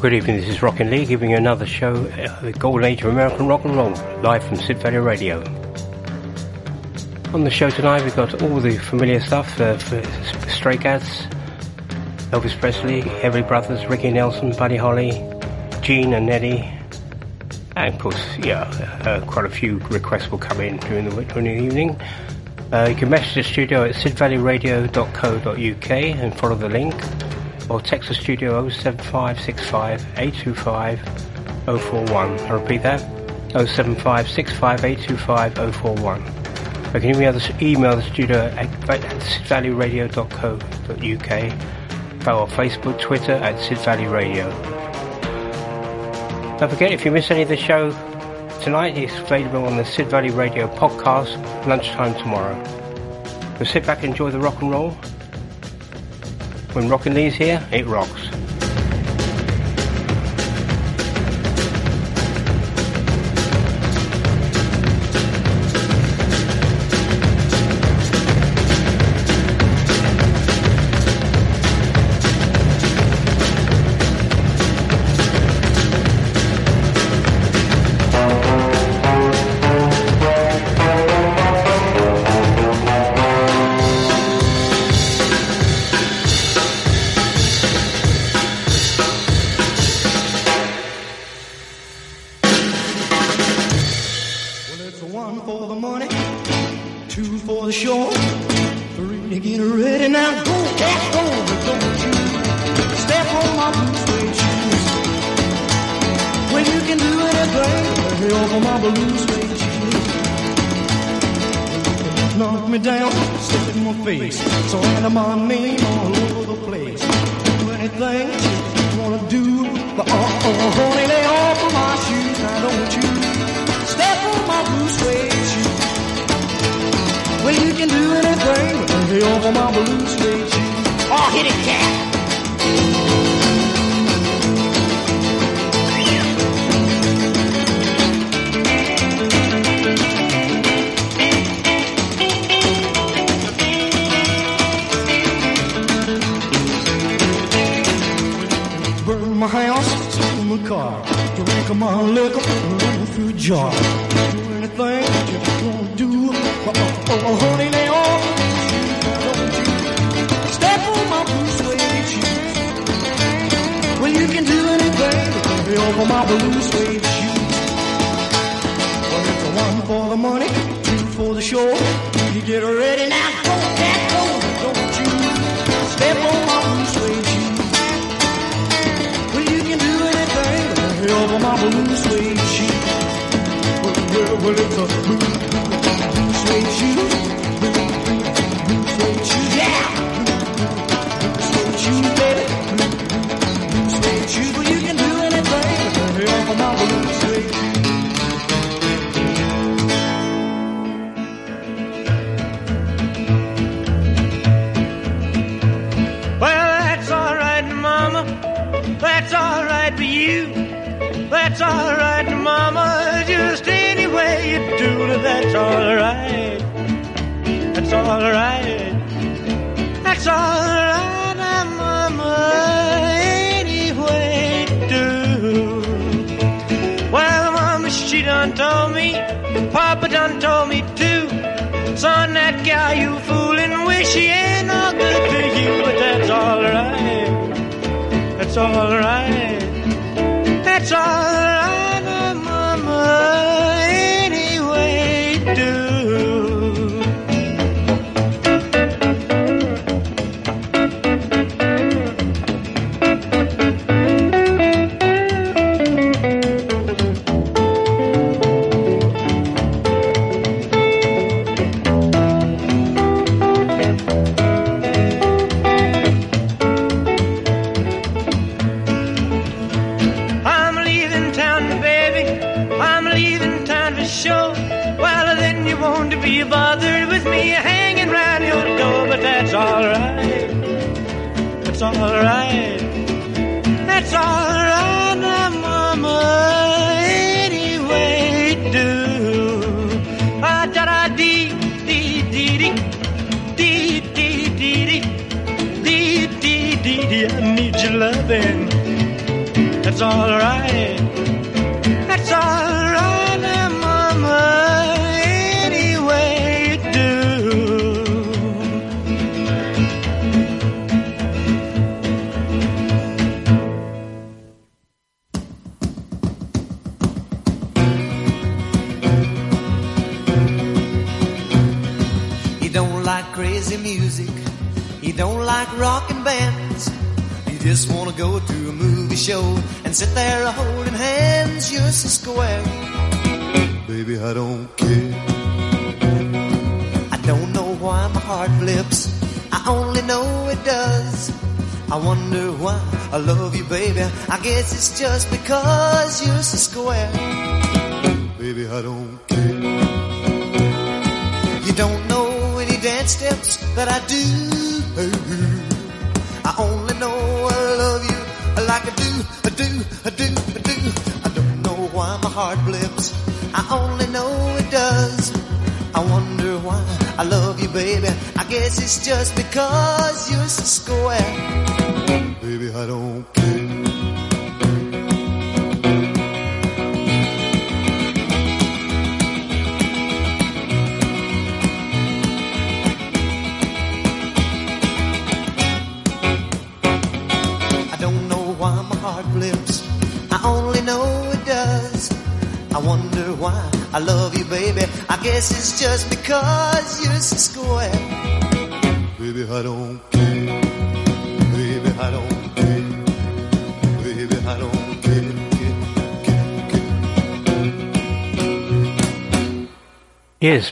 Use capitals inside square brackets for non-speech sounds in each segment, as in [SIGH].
good evening. This is Rockin' Lee giving you another show, uh, the Golden Age of American Rock and Roll, live from Sid Valley Radio. On the show tonight, we've got all the familiar stuff uh, Stray Cats, Elvis Presley, Everly Brothers, Ricky Nelson, Buddy Holly, Gene and Eddie, and of course, yeah, uh, quite a few requests will come in during the, during the evening. Uh, you can message the studio at sidvalleyradio.co.uk and follow the link or text the studio 07565 825 041. I repeat that 07565 825 041. You can email the, email studio at, sidvalleyradio.co.uk or Facebook, Twitter at Sid Valley Radio. Don't forget, if you miss any of the show tonight, it's available on the Sid Valley Radio podcast lunchtime tomorrow. So sit back and enjoy the rock and roll. When Rockin' Lee's here, it rocks.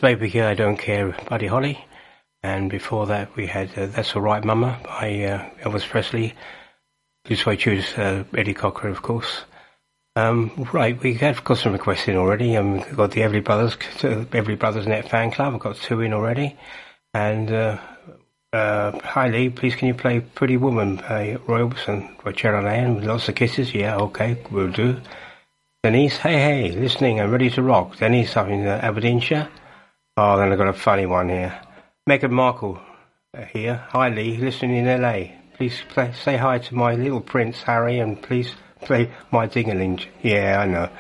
Baby I Don't Care, Buddy Holly. And before that, we had uh, That's Alright Mama by uh, Elvis Presley. This way choose uh, Eddie Cochran, of course. Um, right, we have got some requests in already. Um, we've got the Everly Brothers, Everly Brothers Net fan club. I've got two in already. And uh, uh, hi Lee, please can you play Pretty Woman by Roy Orbison by Cheryl Ann with lots of kisses? Yeah, okay, we'll do. Denise, hey hey, listening and ready to rock. Denise up in uh, Aberdeenshire. Oh, then I've got a funny one here. Meghan Markle uh, here. Hi Lee, listening in LA. Please play, say hi to my little prince Harry and please play my dingaling. Yeah, I know.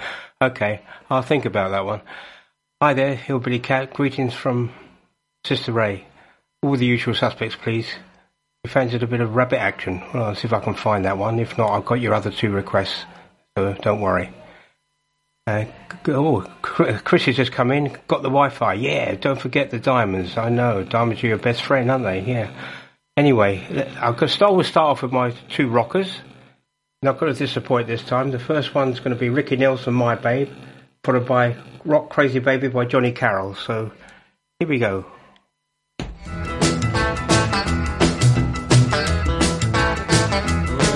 Okay, I'll think about that one. Hi there, Hillbilly Cat. Greetings from Sister Ray. All the usual suspects, please. You fancied a bit of rabbit action? Well, I'll see if I can find that one. If not, I've got your other two requests, so don't worry. Uh, oh, Chris has just come in. Got the Wi-Fi. Yeah, don't forget the diamonds. I know diamonds are your best friend, aren't they? Yeah. Anyway, I'll start. We'll start off with my two rockers. Not going to disappoint this time. The first one's going to be Ricky Nelson, My Babe, followed by Rock Crazy Baby by Johnny Carroll. So here we go.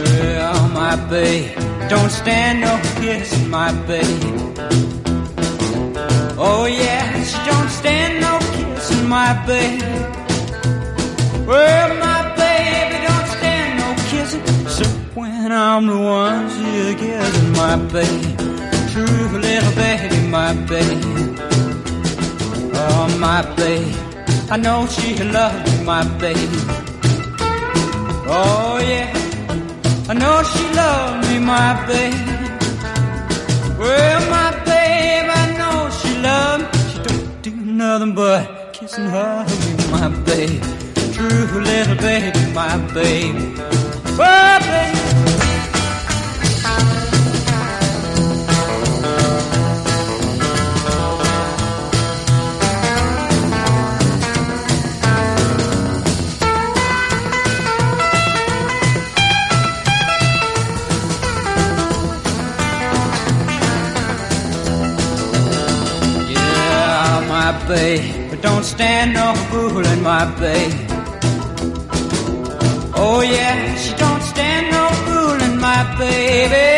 Well, my babe, don't stand no kissing, my babe. Oh yeah, she don't stand no kissing, my babe. Well, my baby, don't stand no kissing. So when I'm the one she's kissing, my babe. True little baby, my babe. Oh, my babe, I know she loves me, my babe. Oh yeah. I know she loved me, my babe. Well, my babe, I know she loved me. She don't do nothing but kissing her, my babe. True little baby, my babe. Oh, baby. Babe, but don't stand no fooling, my babe. Oh yeah, she don't stand no fooling, my baby.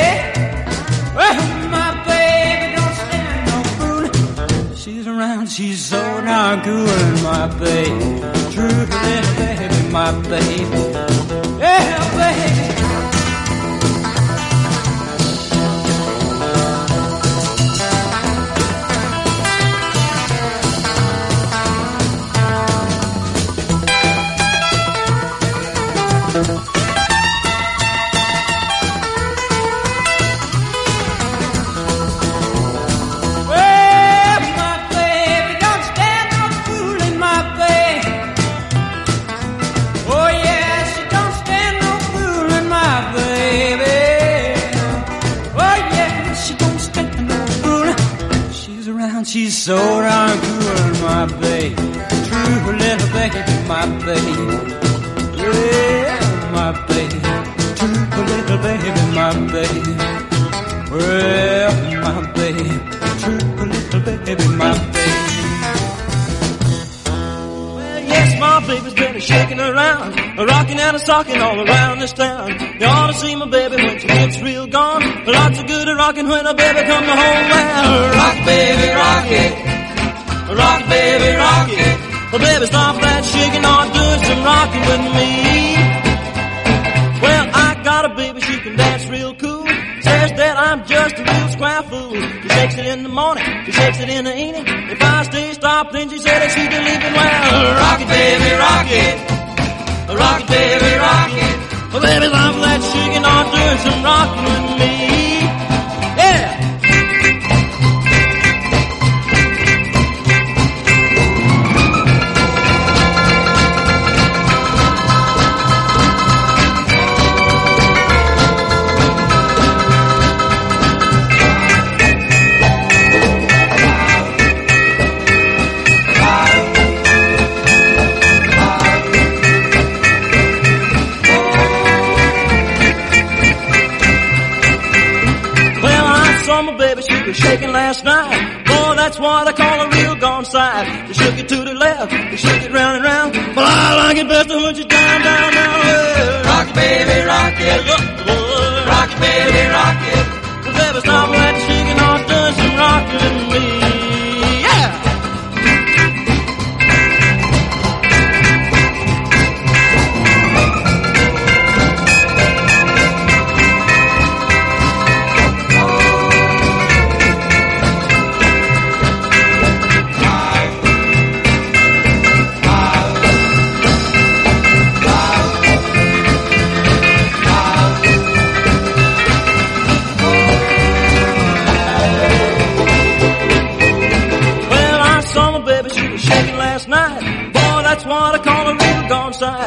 Well, my baby don't stand no fooling. She's around, she's so darn cool, in my babe. True baby, my baby. Yeah, baby. She's so darn good, my baby. True little baby, my baby. Yeah, my baby. True little baby, my baby. Well, my baby. True little baby, my baby. My baby's been shaking around, rocking and a socking all around this town. You ought to see my baby when she gets real gone. Lots of good at rocking when a baby come to home. Well, rock baby, rock it. Rock baby, rock it. Well, baby, stop that shaking or do some rocking with me. Well, I got a baby, she can dance real cool. Says that I'm just a real square fool. She shakes it in the morning, she shakes it in the evening. If I stay stopped, then she said that she'd be leaving. Well, rock it, baby, rock it. Rock it, baby, rock it. Well, baby, love that shaking or doing some rocking with me. Baby, shaking last night. Boy, that's what I call a real gone side. She shook it to the left, she shook it round and round. Well, I like it best when she's down, down, down. Well, rock it, baby, rock it. Rock it, baby, rock it.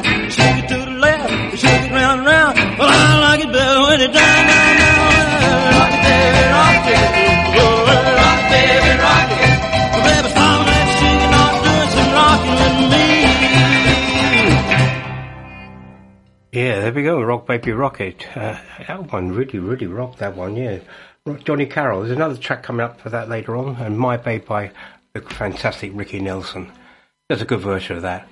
Side. She it to the left, shook it round and round. Well, I like it better when it down, down, down. Yeah, there we go. Rock Baby Rock It. Uh, that one really, really rocked that one, yeah. Johnny Carroll. There's another track coming up for that later on. And My Babe by the fantastic Ricky Nelson. There's a good version of that.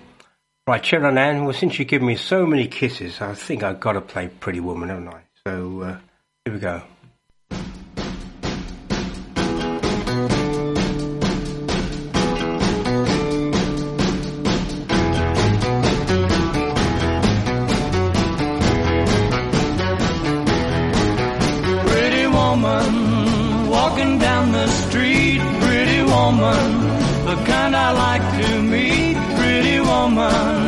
Right, Sharon Ann, well, since you've given me so many kisses, I think I've got to play Pretty Woman, haven't I? So, uh, here we go. Pretty woman, walking down the street, pretty woman, the kind I like to meet, woman.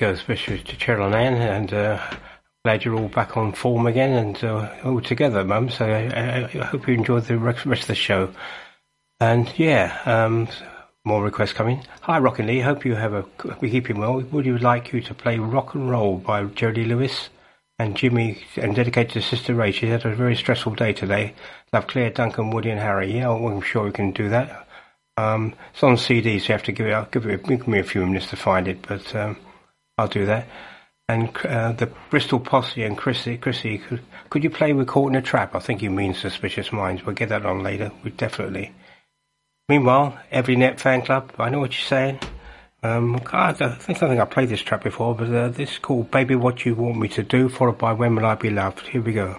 Yeah, there we go. Especially to Cheryl and Ann, and uh, glad you're all back on form again and uh, all together, Mum. So I, I, I hope you enjoyed the rest of the show. And yeah, um, more requests coming. Hi, Rockin' Lee. Hope you have a we keep him well. Would you like you to play Rock and Roll by Jody Lewis and Jimmy and dedicated to Sister Ray? She had a very stressful day today. Love Claire, Duncan, Woody, and Harry. Yeah, I'm sure we can do that. Um, it's on CD, so you have to give it. I'll give it. Give me a few minutes to find it, but um, I'll do that. And uh, the Bristol Posse and Chrissy, Chrissy, could, could you play with Caught in a Trap? I think you mean Suspicious Minds. We'll get that on later. We definitely. Meanwhile, Everly Net fan club, I know what you're saying. Um, God, I think I think I played this track before, but uh, this is called "Baby What You Want Me to Do," followed by "When Will I Be Loved." Here we go.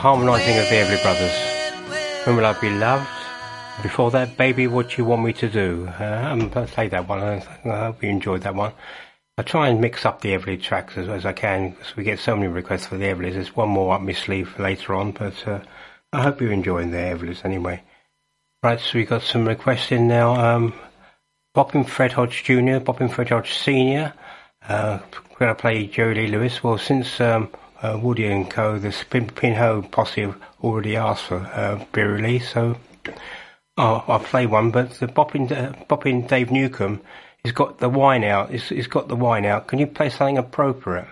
Harmonising of the Everly Brothers. When will I be loved? Before that, baby, what you want me to do? Uh, um, I played that one. I hope you enjoyed that one. I try and mix up the Everly tracks as, as I can because we get so many requests for the Everlys. There's one more up my sleeve later on, but uh, I hope you're enjoying the Everlys anyway. Right, so we got some requests in now. Um, Bopping Fred Hodge Jr., Bopping Fred Hodge Sr. Uh, we're going to play Jerry Lee Lewis. Well, since um, uh, Woody and Co., the Spin Pinho posse have already asked for uh, be released, so I'll, I'll play one. But the Bopping, uh, Bopping Dave Newcomb, he's got the wine out. He's, he's got the wine out. Can you play something appropriate?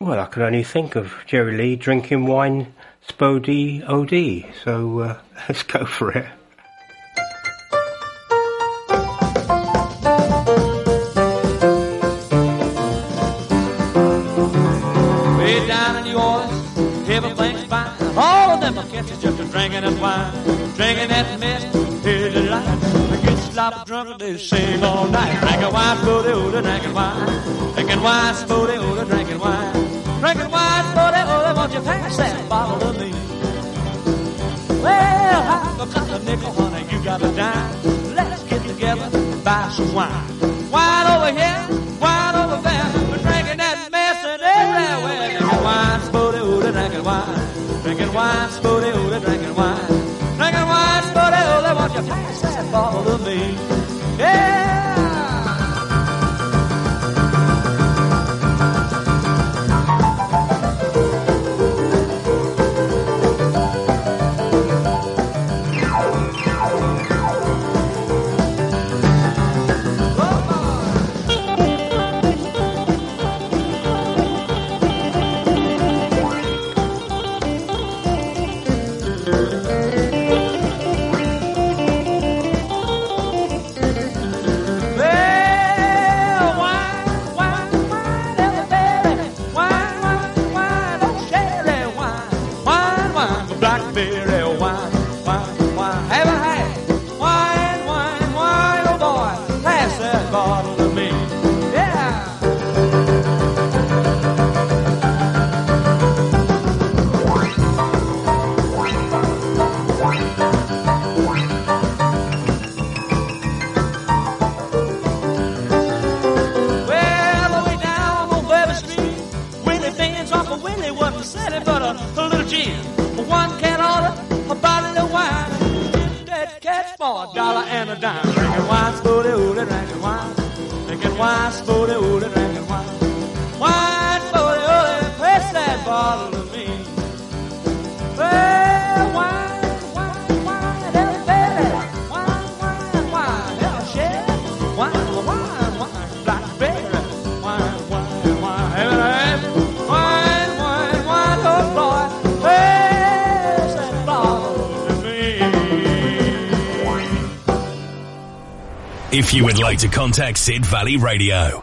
Well, I can only think of Jerry Lee drinking wine, Spo-Dee-O-Dee. So uh, [LAUGHS] let's go for it. Of them just a drinking that wine, drinking that mess. Here's the light. They get sloppy drunk and they sing all night. Drinking wine, spooty, ooda, drinking wine. Drinking wine, spooty, ooda, drinking wine. Drinking wine, spooty, ooda, won't you pass that bottle to me? Well, I got a nickel, honey, you got a dime. Let's get together and buy some. Wine wives, 40 If you would like to contact Sid Valley Radio,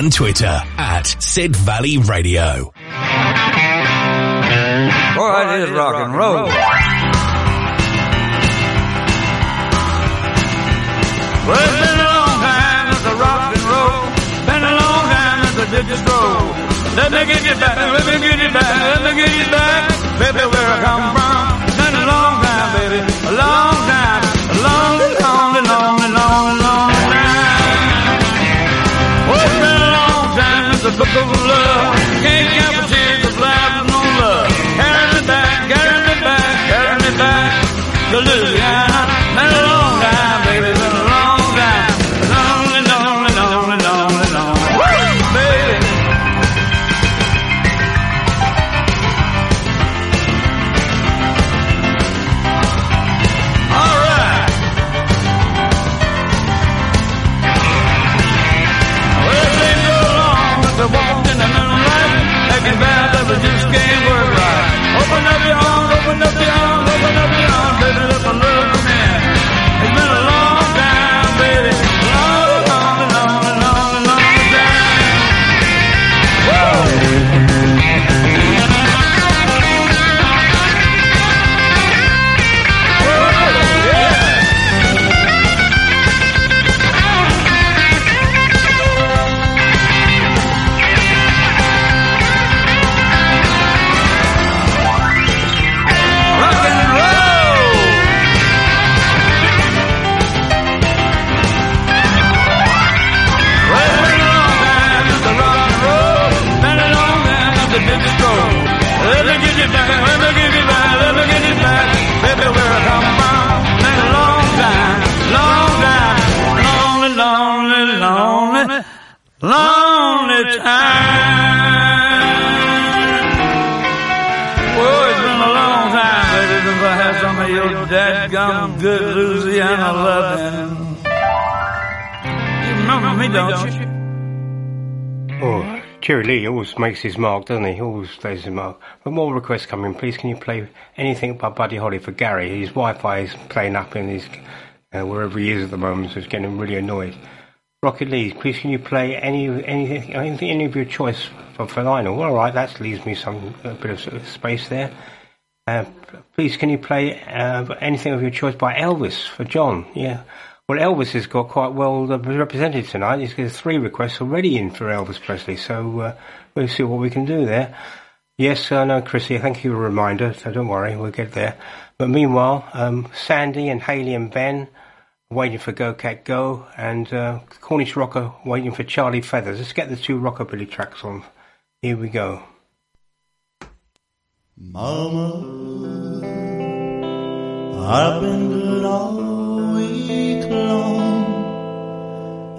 and Twitter at Sid Valley Radio. Boy, it is rock and roll. Well, it's been a long time since the rock and roll. Been a long time since the did roll. Let me get you back, let me get you back, let me get you back, baby, where I come from. Been a long time, baby, a long time, a long, time Jerry Lee always makes his mark, doesn't he? He always plays his mark. But more requests coming. Please, can you play anything by Buddy Holly for Gary? His Wi-Fi is playing up in his uh, wherever he is at the moment, so it's getting really annoyed. Rockin' Lee, please can you play any anything anything any of your choice for, for Lionel? All right, that leaves me some a bit of, sort of space there. Uh, please can you play uh, anything of your choice by Elvis for John? Yeah. Well, Elvis has got quite well represented tonight. He's got three requests already in for Elvis Presley, so uh, we'll see what we can do there. Yes, I know, Chrissy. Thank you for a reminder. So don't worry, we'll get there. But meanwhile, um, Sandy and Haley and Ben waiting for Go Cat Go, and uh, Cornish Rocker waiting for Charlie Feathers. Let's get the two rockabilly tracks on. Here we go. Mama, I've been good all week long,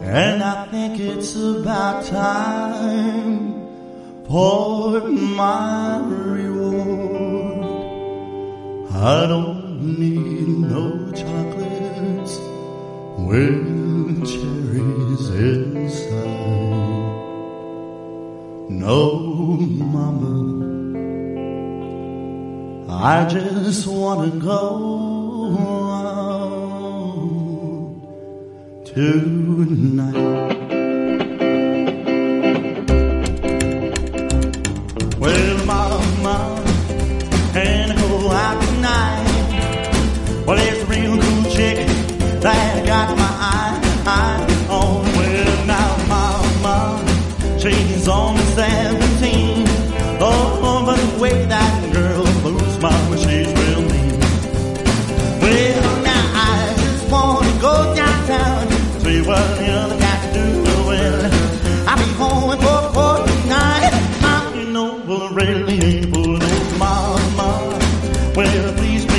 and I think it's about time for my reward. I don't need no chocolates with cherries inside. No, mama. I just wanna go out tonight. Well, Please,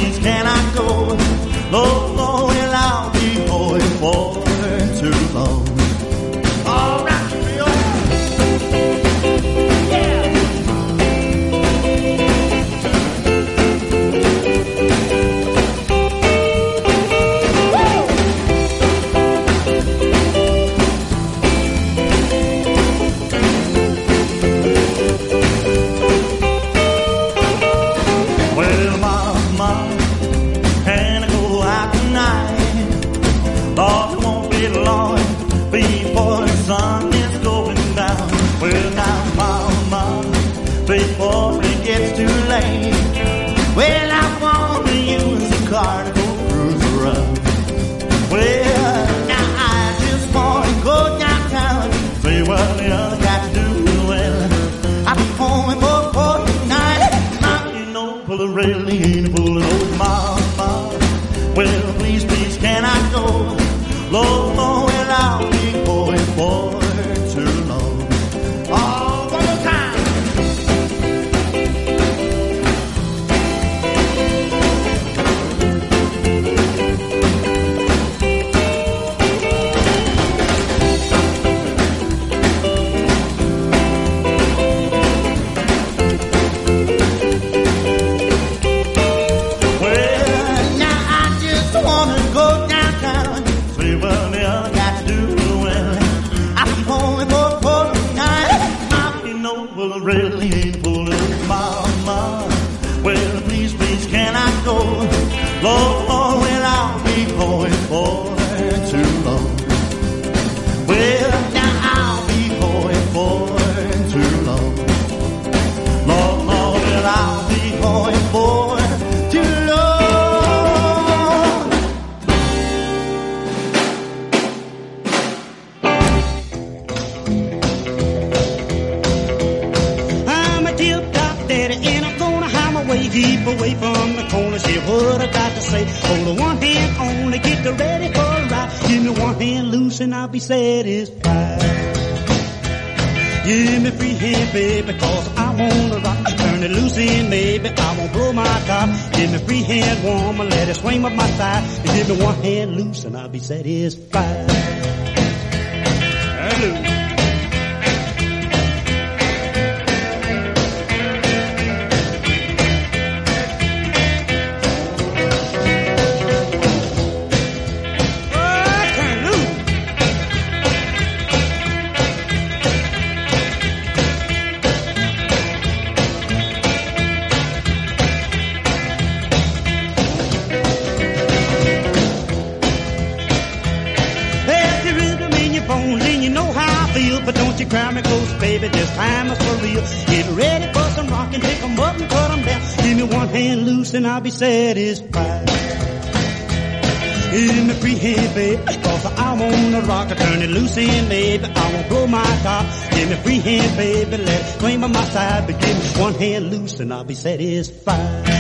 I'll satisfied.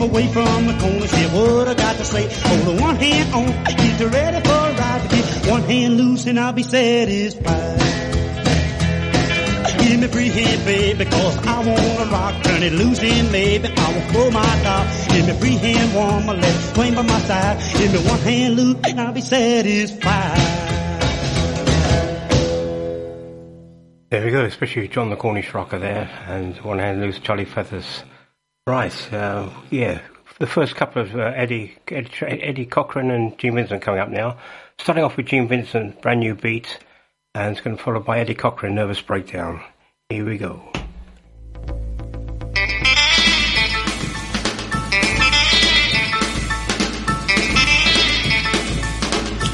My deep away from the corner. See what I got to say. Hold one hand on, get you ready for a ride. Get one hand loose and I'll be satisfied. Give me free hand, baby, cause I wanna rock. Turn it loose in, baby. I won't pull my top. Give me free hand, woman, let it swing by my side. Give me one hand loose and I'll be satisfied. There we go, especially John the Cornish rocker there, and one hand loose Charlie Feathers. Right, uh, yeah, the first couple of uh, Eddie, Eddie Eddie Cochran and Gene Vincent coming up now. Starting off with Gene Vincent, brand new beat, and it's going to follow by Eddie Cochran, Nervous Breakdown. Here we go.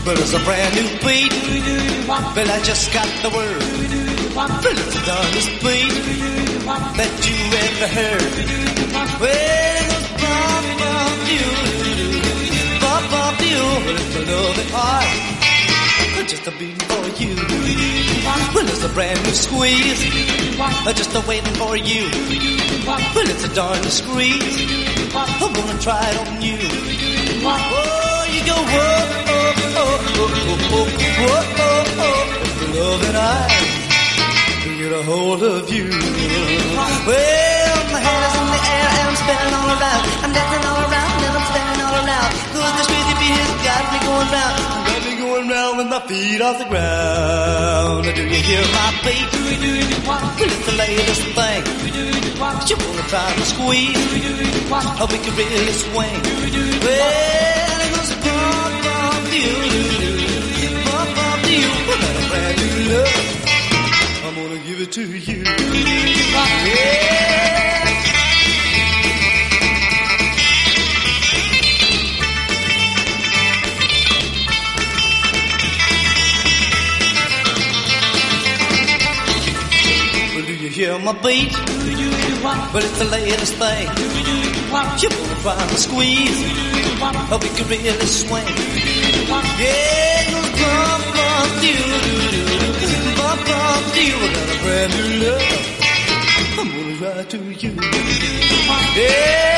Well, it's a brand new beat. Well, I just got the word. Well, it's the darndest beat that you ever heard. Well, it's bump, bump, you. Bump, bump, you. Well, it's a loving heart. Just a beat for you. Well, it's a brand new squeeze. Just a waiting for you. Well, it's a darndest squeeze. I'm gonna try it on you. Oh, you go, whoa, oh, oh, oh, oh, oh, whoa, oh, oh, love and I to get a hold of you. Well, my head is in the air and I'm spinning all around. I'm dancing all around and I'm spinning all around. Cause this crazy beat has got me going round. Got me going round with my feet off the ground. Do you hear my beat? Well, it's the latest thing. You wanna try to squeeze? How we can really swing? Well, it goes bump, bump, you, bump, bump, you. Well, that a brand new love. Gonna give it to you. Yeah. You hear my beat? Well, it's the latest thing. You wanna try to squeeze? How we can really swing? Yeah, it goes bump, bump, you, bump, you. I got a brand new love. I'm gonna ride to you. Yeah.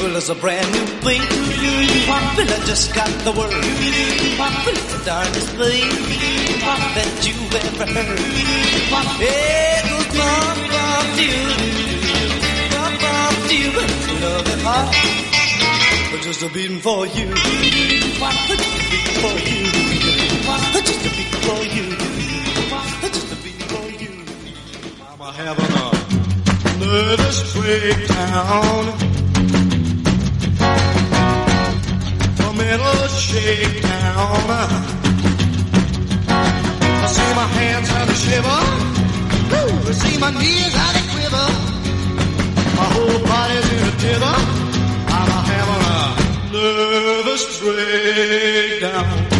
Well, it's a brand new beat. Well, I just got the word. Well, it's the darndest beat that you ever heard. It a. Just a beating for you. Just a beating for you. Just a beating for you. Just a beating for you. I'm having a nervous breakdown. A mental shakedown. I see my hands how they shiver. Woo, see my knees how they quiver. My whole body's in a tither. I'm a having a nervous breakdown.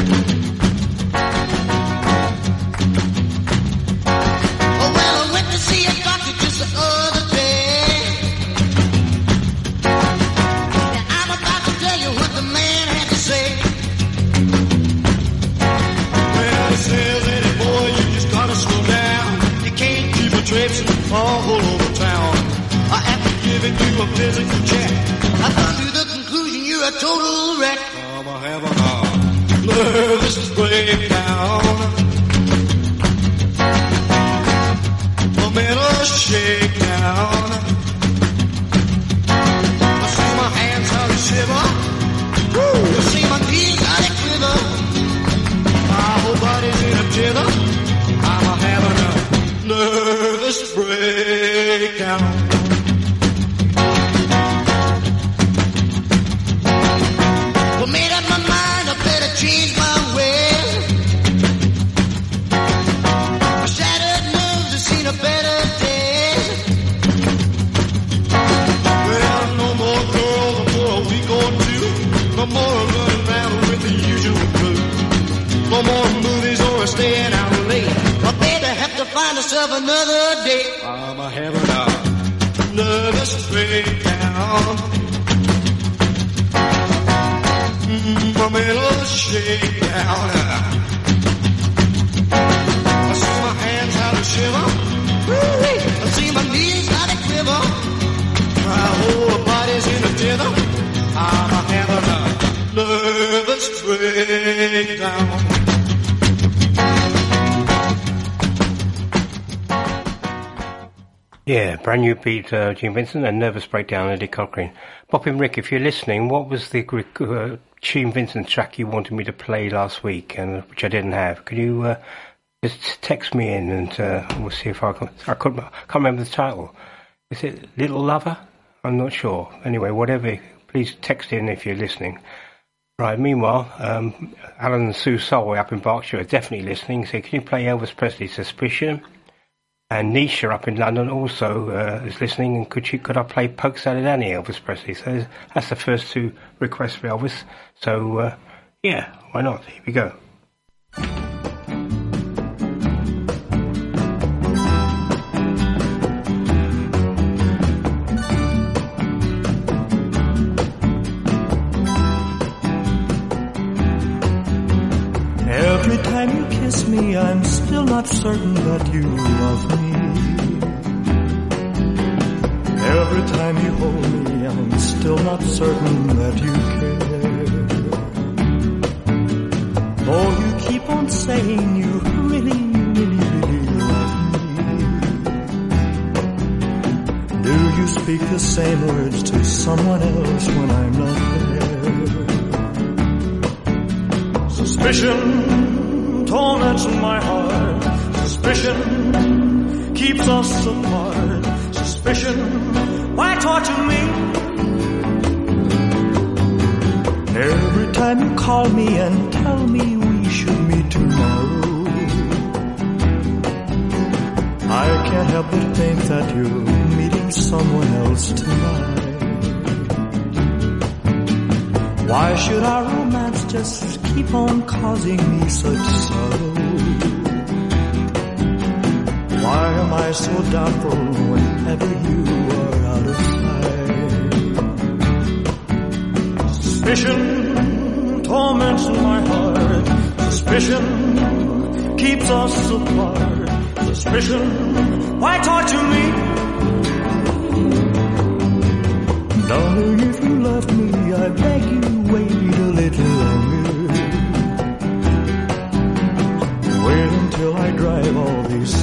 Beat, uh, Gene Vincent, and Nervous Breakdown, Eddie Cochran. Bopping Rick, if you're listening, what was the uh, Gene Vincent track you wanted me to play last week, and which I didn't have? Could you uh, just text me in, and uh, we'll see if I can. I couldn't, can't remember the title. Is it Little Lover? I'm not sure. Anyway, whatever. Please text in if you're listening. Right. Meanwhile, um, Alan and Sue Solway up in Berkshire are definitely listening. So can you play Elvis Presley's Suspicion? And Nisha up in London also uh, is listening. And could you could I play Polk Salad Annie Elvis Presley? So that's the first two requests for Elvis. So uh, yeah, why not? Here we go. Not certain that you love me. Every time you hold me, I'm still not certain that you care. Though you keep on saying you really, really, really love me. Do you speak the same words to someone else when I'm not there? Suspicion torments my heart. Suspicion keeps us apart. Suspicion, why torture me? Every time you call me and tell me we should meet tomorrow, I can't help but think that you're meeting someone else tonight. Why should our romance just keep on causing me such sorrow? Why am I so doubtful whenever you are out of sight? Suspicion torments my heart. Suspicion keeps us apart. Suspicion, why torture me? Darling, if you loved me, I beg you wait a little longer. Wait until I drive all these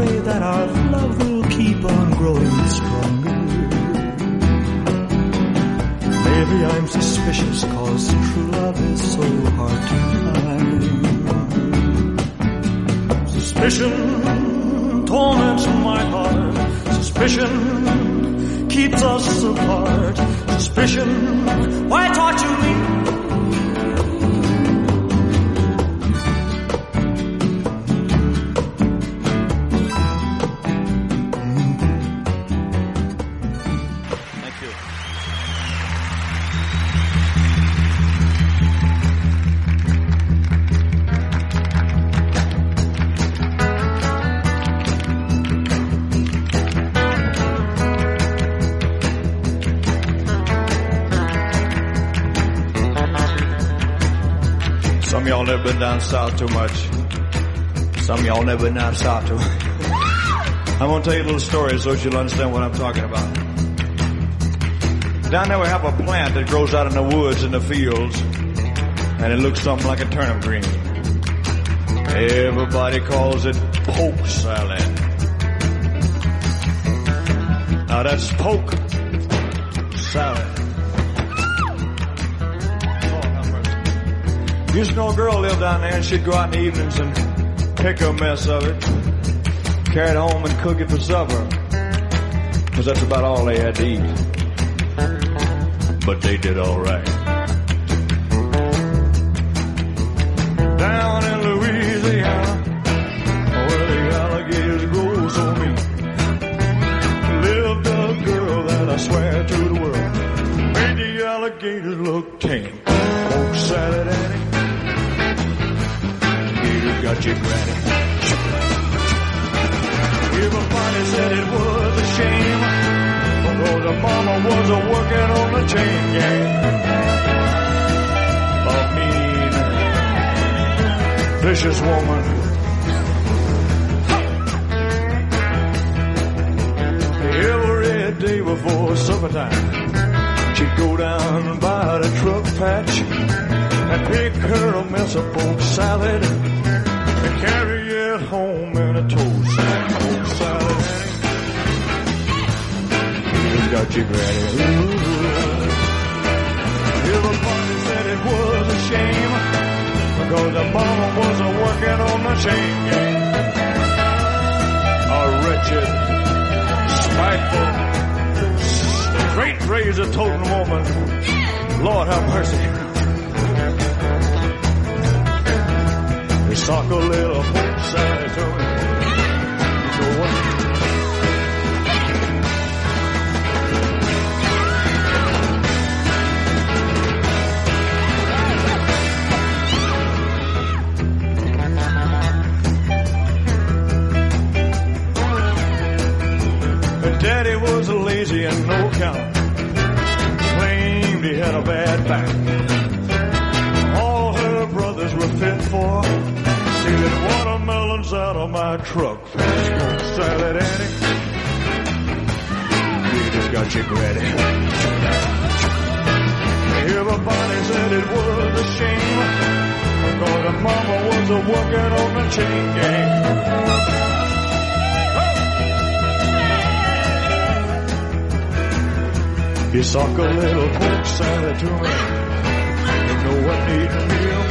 pray that our love will keep on growing stronger. Maybe I'm suspicious cause true love is so hard to find. Suspicion torments my heart. Suspicion keeps us apart. Suspicion, why torture me? Down south too much. Some y'all never down south too much. [LAUGHS] I'm gonna tell you a little story so you'll understand what I'm talking about. Down there we have a plant that grows out in the woods and the fields. and it looks something like a turnip green. Everybody calls it poke salad. Now that's poke Used to know a girl lived down there and she'd go out in the evenings and pick a mess of it, carry it home and cook it for supper. Cause that's about all they had to eat. But they did alright. Suck a little salad to me. You know what need me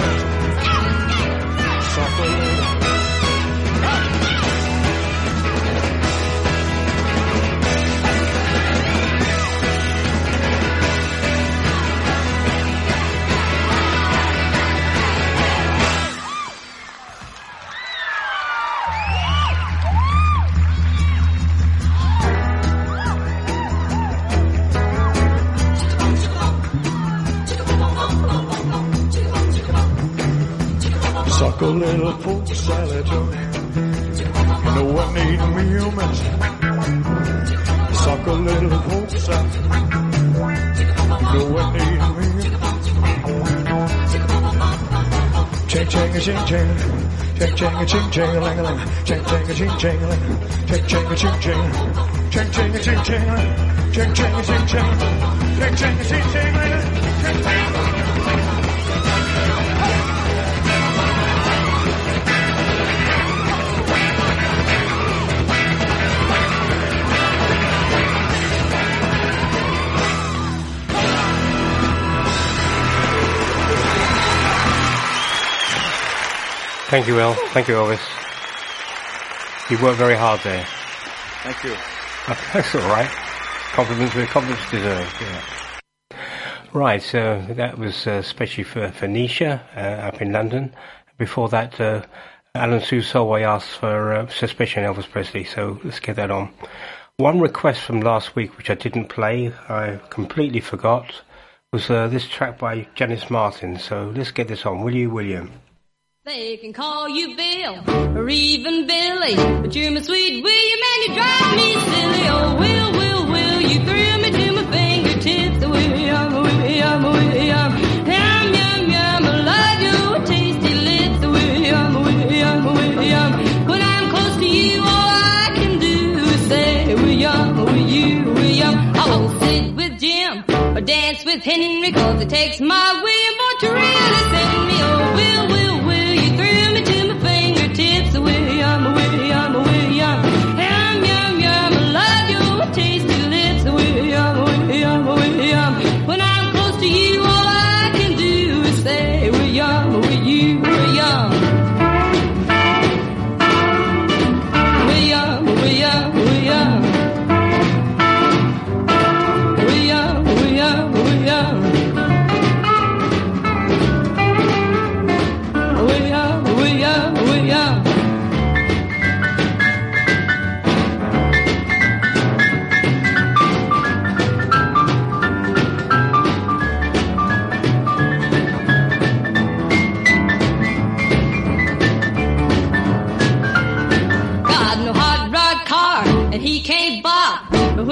Ching ching ching ching. Ching ching a ling a ling. Ching ching ching ching a ling. Ching ching ching ching. Ching ching ching ching. Ching ching ching ching. Ching ching ching ching. Ching ching. Thank you, El. Thank you, Elvis. You worked very hard there. Thank you. [LAUGHS] That's all right. Compliments where compliments deserved. Yeah. Right. So that was uh, especially for for Nisha uh, up in London. Before that, uh, Alan Sue Solway asked for uh, Suspicion Elvis Presley. So let's get that on. One request from last week, which I didn't play, I completely forgot, was uh, this track by Janice Martin. So let's get this on. Will you, William? They can call you Bill or even Billy, but you're my sweet William and you drive me silly. Oh, Will, Will, Will, you thrill me to my fingertips. Oh, William, oh, William, oh, William, yum, yum, yum. I love your tasty lips. William, William, William. When I'm close to you, all I can do is say, William, will you, William? I won't sit with Jim or dance with Henry, cause it takes my William boy to really send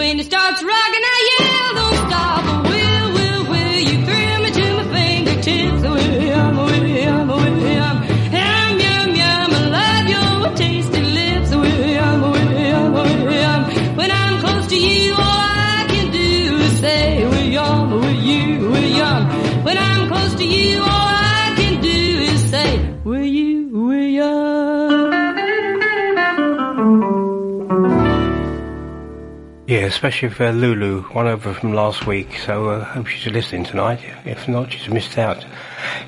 mean, it's Especially for Lulu, one over from last week. So uh, hope she's listening tonight. If not, she's missed out.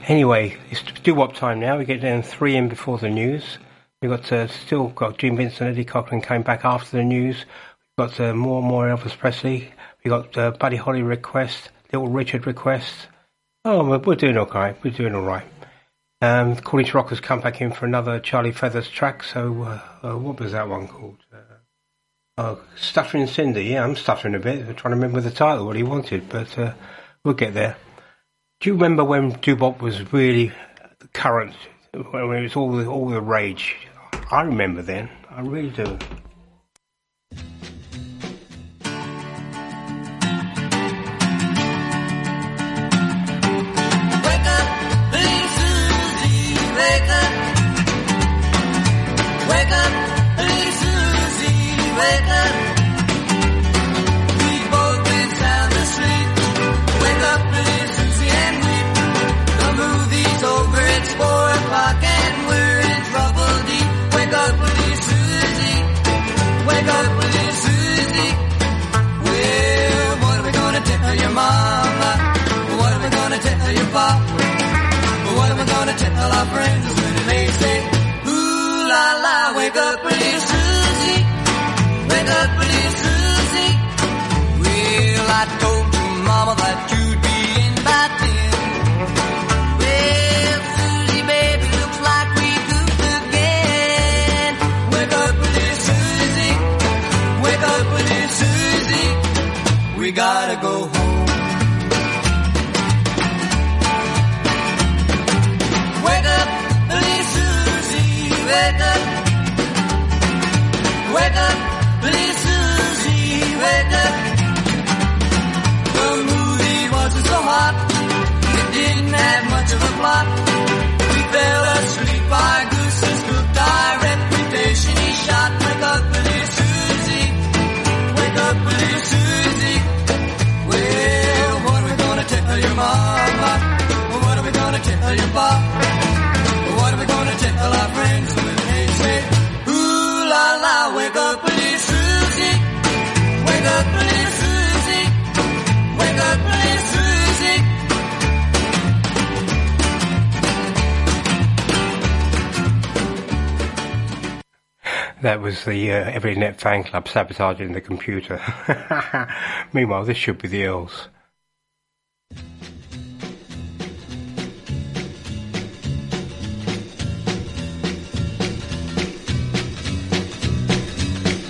Anyway, it's doo-wop time now. We get down three in before the news. We've got uh, still got Jim Vincent, Eddie Cochran came back after the news. We've got uh, more and more Elvis Presley. We've got uh, Buddy Holly request, Little Richard request. Oh, we're, we're doing all right. We're doing all right. Um, Cornish Rockers come back in for another Charlie Feathers track. So uh, uh, what was that one called? Oh, Stuttering Cindy. Yeah, I'm stuttering a bit. I'm trying to remember the title, what he wanted, but uh, we'll get there. Do you remember when doo-wop was really the current, when it was all the, all the rage? I remember then. I really do. Wake up, tell your mama? What are we gonna tell your papa? What are we gonna tell our friends when they say, Ooh la la, wake up, little Susie, wake up, little Susie. Well, I told your mama that you'd be in by ten. Well, Susie, baby, looks like we goofed again. Wake up, little Susie, wake up, little Susie. We gotta go home. Wake up, little Susie, wake up. Wake up, tell your mama? What are we gonna tell your papa? What are we gonna tell our friends when they say, Ooh la la, wake up, little That was the uh, Everly Net fan club sabotaging the computer. [LAUGHS] Meanwhile, this should be the Earls.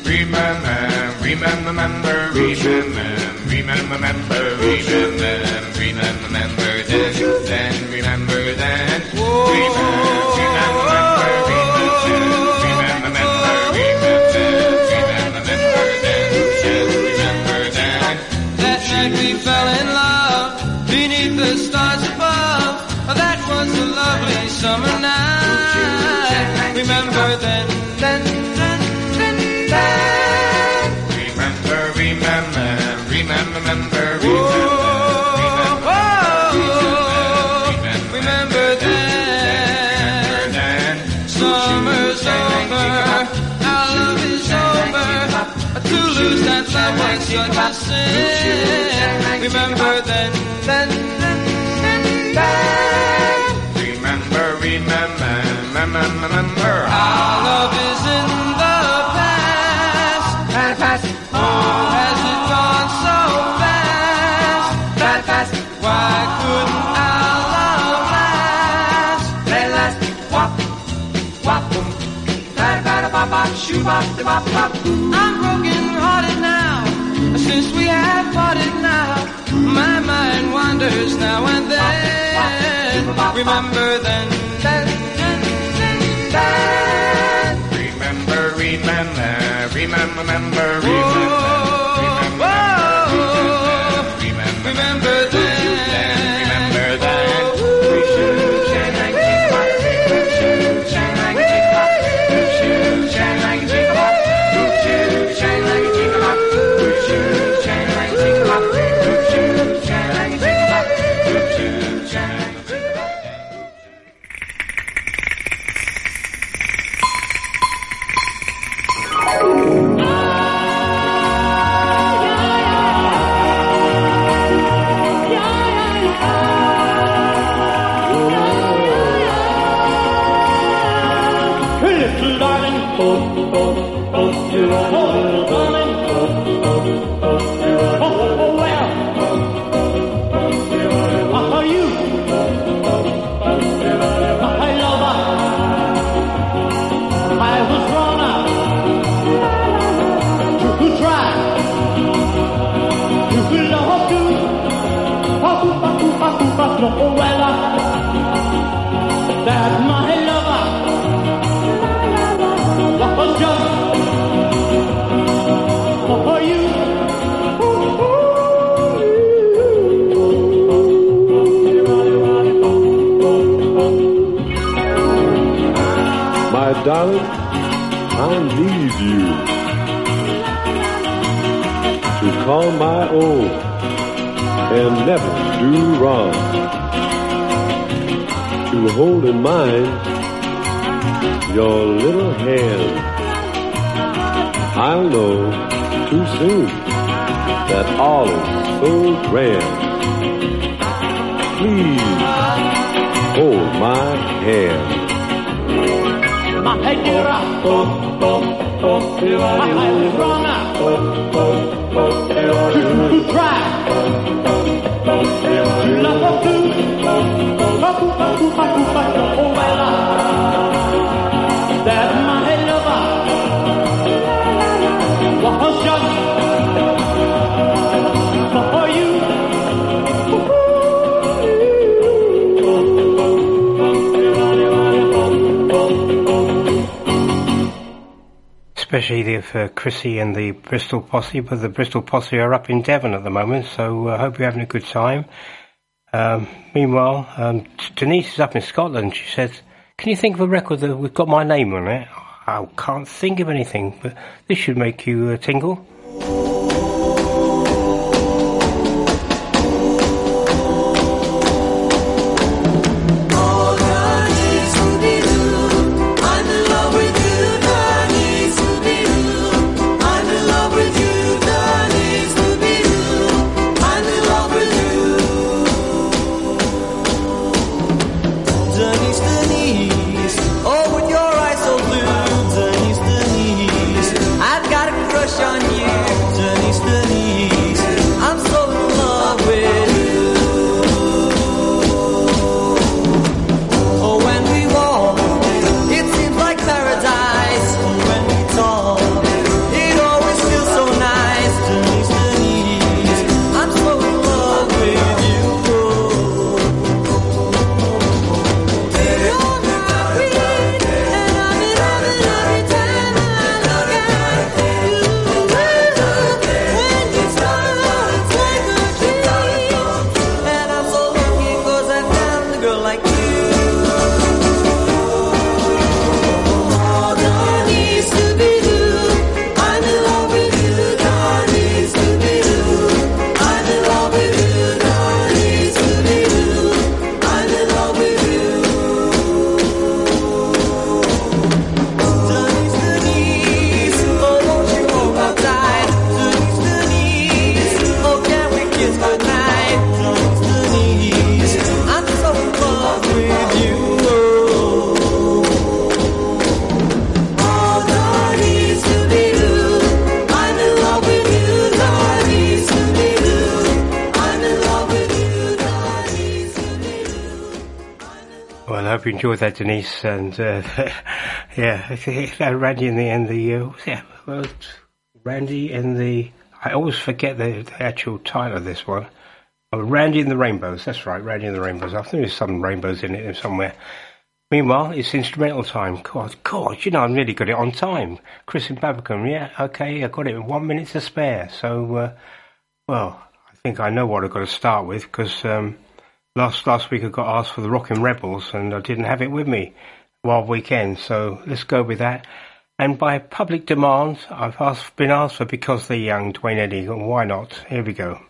Remember, remember, remember, remember, remember, remember, remember, remember, remember then, then, remember. Remember, remember, lose that love was such a sin. Remember then, then, then, then, then. remember, remember, remember, remember. Our love is in the past. Past, past. Oh, has it gone so fast? Fast, fast. Why couldn't our love last? Let it last. Wop, wop, boom. Bada, bada, bop, bop, shoo, bop, da, bop, bop. I'm wanders now and then. Remember then, then, then, then, then. Remember, remember, remember, remember, remember. Darling, I need you to call my own and never do wrong. To hold in mind your little hand. I'll know too soon that all is so grand. Please hold my hand. My head up. My head is wrong now. To try. To love her too. Oh, well, that if uh, Chrissy and the Bristol posse, but the Bristol posse are up in Devon at the moment, so I uh, hope you're having a good time. Um, meanwhile, um, Denise is up in Scotland. She says, "Can you think of a record that we've got my name on it?" I can't think of anything, but this should make you uh, tingle. Enjoyed that, Denise. And uh, [LAUGHS] yeah, [LAUGHS] uh, Randy in the end, the uh, that? Well, Randy in the. I always forget the, the actual title of this one. Oh, Randy and the Rainbows. That's right, Randy and the Rainbows. I think there's some rainbows in it somewhere. Meanwhile, it's instrumental time. God, God, you know, I nearly got it on time. Chris and Babacom, yeah, okay, I got it one minute to spare. So, uh, well, I think I know what I've got to start with because um, last last week I got asked for the Rockin' Rebels and I didn't have it with me while weekend. So let's go with that. And by public demand, I've asked, been asked for Because They're Young, Duane Eddy. Why not? Here we go.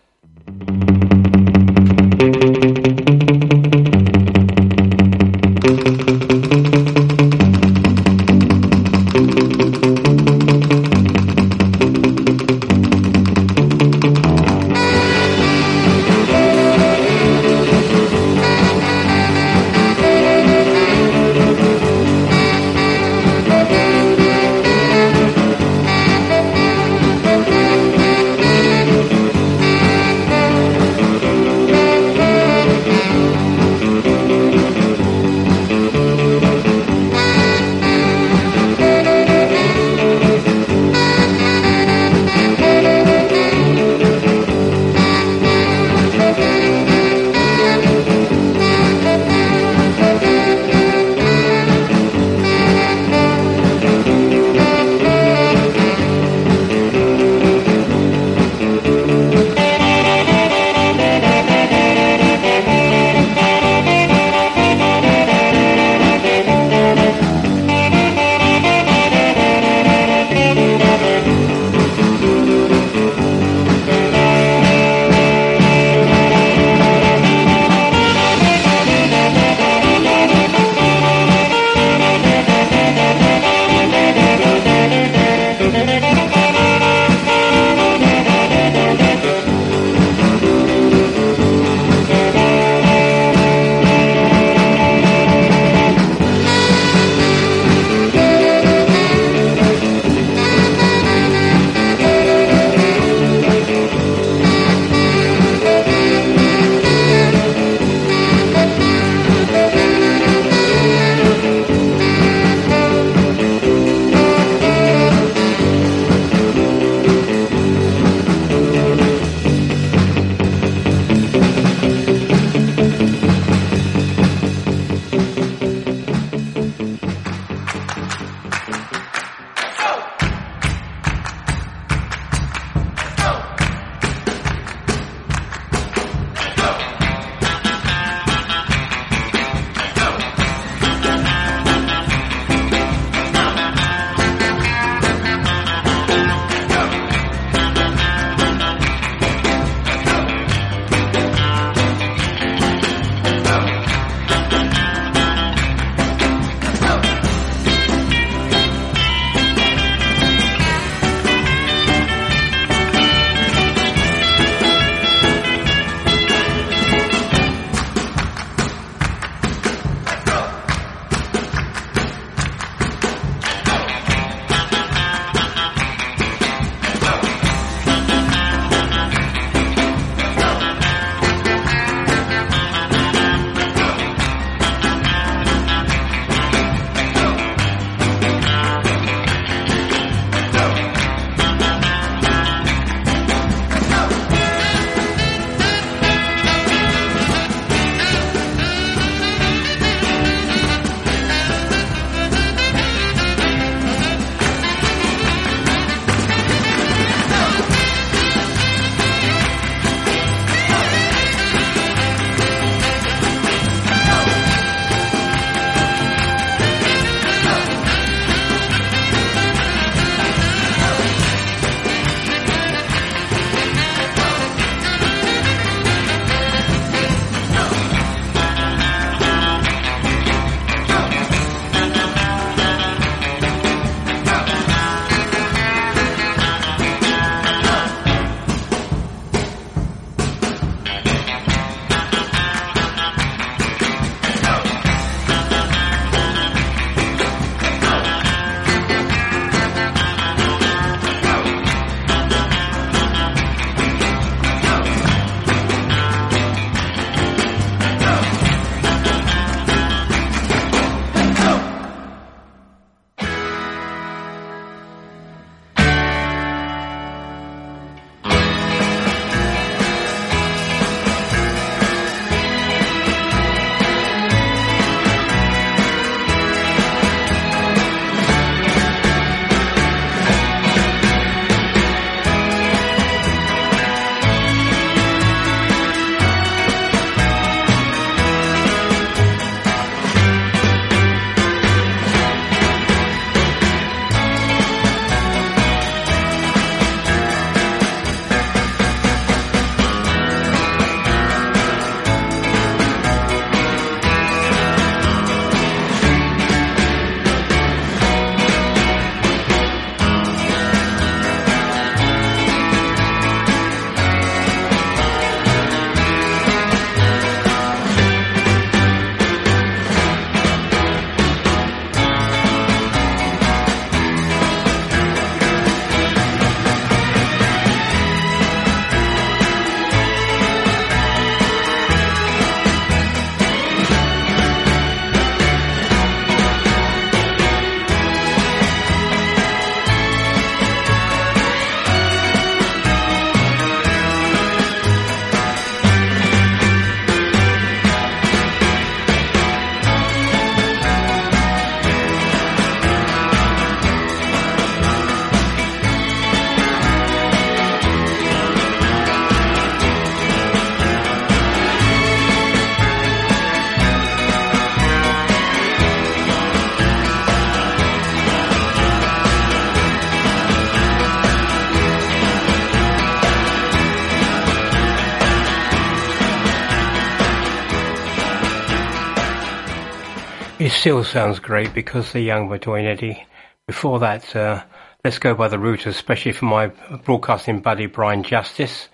Still sounds great because the young Eddie. Before that, uh, let's go by the route, especially for my broadcasting buddy Brian Justice.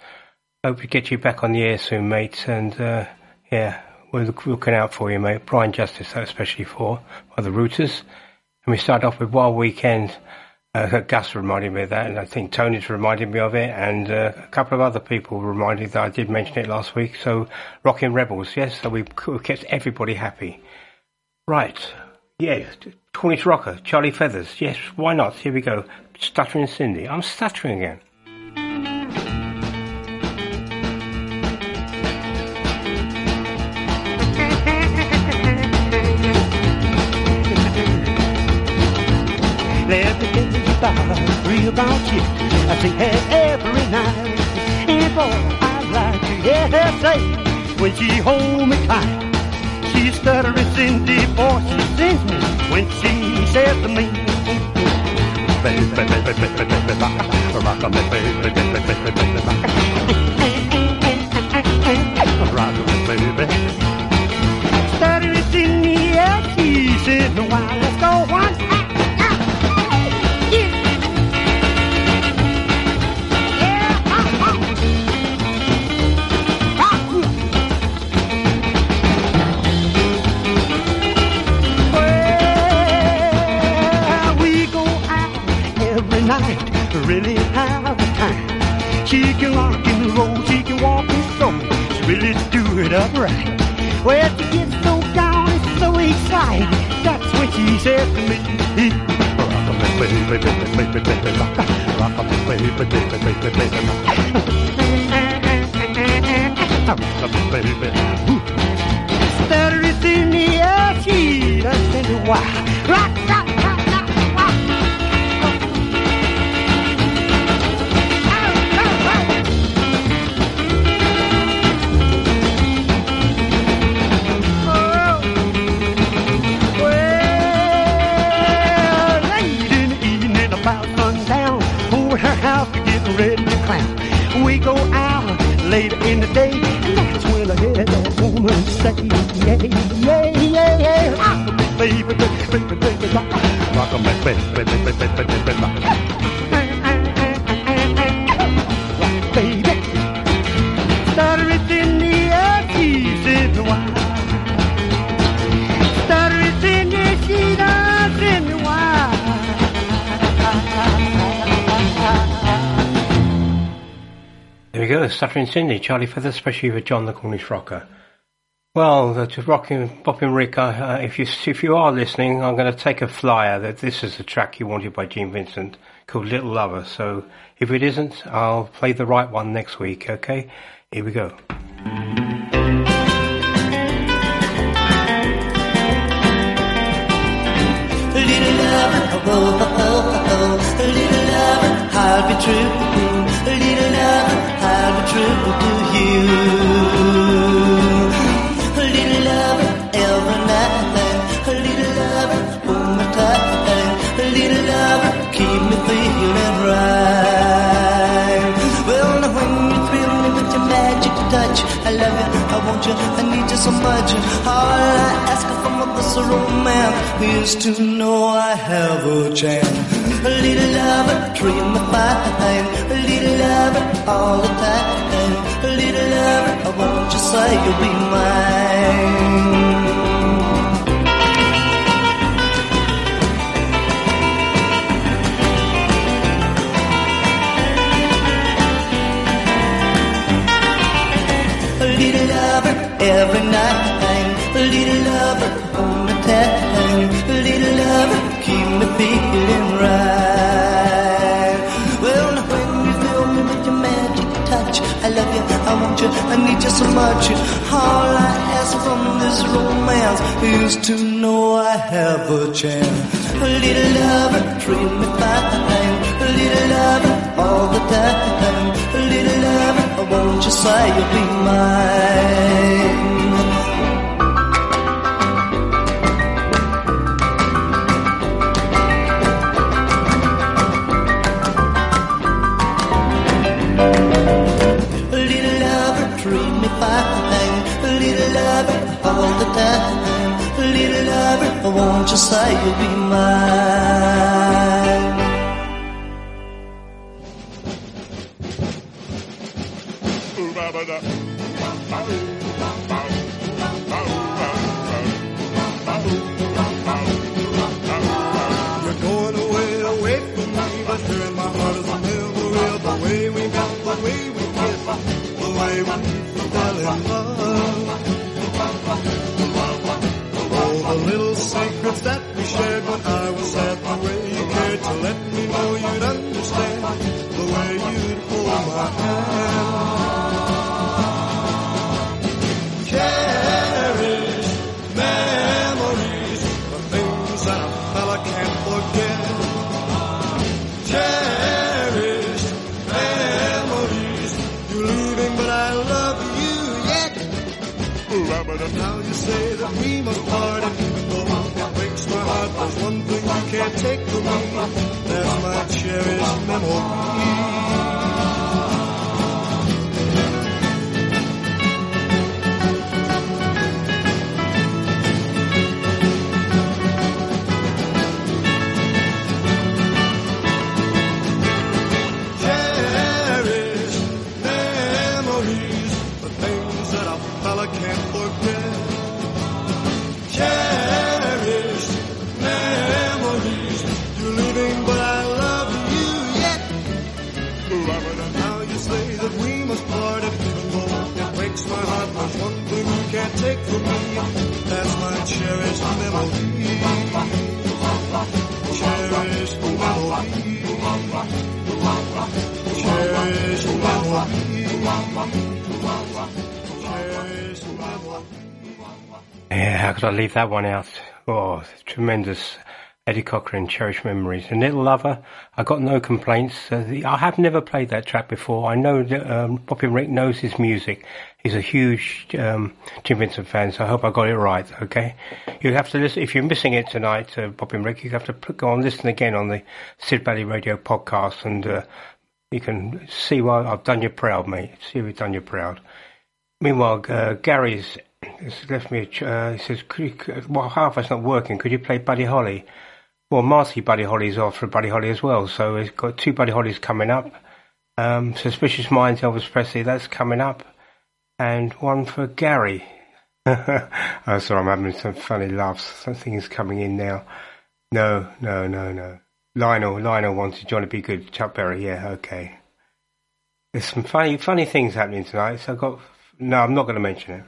Hope to get you back on the air soon, mate. And uh, yeah, we're looking out for you, mate. Brian Justice, especially for by the routers. And we start off with Wild Weekend. Uh, Gus reminded me of that, and I think Tony's reminded me of it, and uh, a couple of other people reminded that I did mention it last week. So, Rockin' Rebels, yes, so we kept everybody happy. Right, yeah, Cornish Rocker, Charlie Feathers, yes, why not? Here we go. Stuttering Cindy. I'm stuttering again. Let me tell you about real about you. I sing her every night. And boy, I like hear her say when she hold me tight. She stuttering Cindy before she sings me when she says to me. Baby, baby, baby, baby, baby, rock, rock, baby, baby, baby, baby, baby, rock. Rock, baby. Stuttering Cindy, yeah, she said, no, why, She can rock and roll, she can walk and stroll, she really do it upright. Well, she gets so down and so excited, that's when she says to me, Rock a baby, baby, baby, baby, rock a, rock a baby, baby, baby, baby, rock a baby, baby. Stutter is in the air, she doesn't why. We go out later in the day, that's when I hear that woman say, yeah, yeah, yeah, yeah, rock a baby, baby, baby, baby, rock, a baby, baby, baby, baby, rock. Rock, Go, Stuttering Cindy, Charlie Feathers, especially for John the Cornish Rocker. Well, uh, to Rockin' Boppin' Rick, uh, uh, if you if you are listening, I'm going to take a flyer that this is the track you wanted by Gene Vincent called Little Lover. So if it isn't, I'll play the right one next week. Okay, here we go. Little lover, oh, oh, oh, oh, little lover, I'll be true. Little I'll be true to you. Little lover, every night. Little lover, hold me tight. Little keep me feeling right. Well, now when you thrill me with your magic touch, I love you, want you, I need you so much. All I ask for from a romance is to know I have a chance. A little lover, treat me fine. A little lover, all the time. A little lover, I want you say you'll be mine. Lover every night. A little lover the time. A little lover keep me feeling right. Well, now when you fill me with your magic touch, I love you, I want you, I need you so much. All I ask from this romance is to know I have a chance. A little lover treat me fine. All the time. Little lover, I want you say you'll be mine? Little lover, treat me fine. Little lover, all the time. Little lover, won't you say you'll be mine? Way the way, we go, the way we get the way we All the little secrets that we shared when I was at my way. you can't take from me. That's my cherished memory. From me. That's my cherished memory. Cherished memory. Cherished Yeah, how could I leave that one out? Oh, tremendous. Eddie Cochran, Cherished Memories. And Little Lover, I got no complaints. Uh, the, I have never played that track before. I know that um, Boppin' Rick knows his music. He's a huge um, Gene Vincent fan, so I hope I got it right, okay? You have to listen, if you're missing it tonight, uh, Boppin' Rick, you have to go and listen again on the Sid Valley Radio podcast and uh, you can see why I've done you proud, mate. See we've done you proud. Meanwhile, uh, Gary's has left me. A uh, he says, "Could you, well, half us not working. Could you play Buddy Holly?" Well, Marcy Buddy Holly's off for Buddy Holly as well, so he's got two Buddy Hollies coming up. Um, Suspicious Minds, Elvis Presley, that's coming up, and one for Gary. [LAUGHS] oh, sorry, I'm having some funny laughs. Something is coming in now. No, no, no, no. Lionel, Lionel wanted Johnny B. Goode, Chuck Berry. Yeah, okay. There's some funny, funny things happening tonight. So I've got. No, I'm not going to mention it.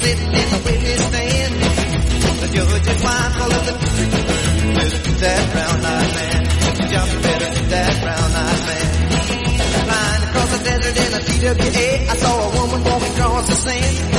sitting in the witness stand. The judge's wife all of the better that brown eyed man. Jump better than that brown eyed man. Flying across the desert in a TWA, I saw a woman walking across the sand.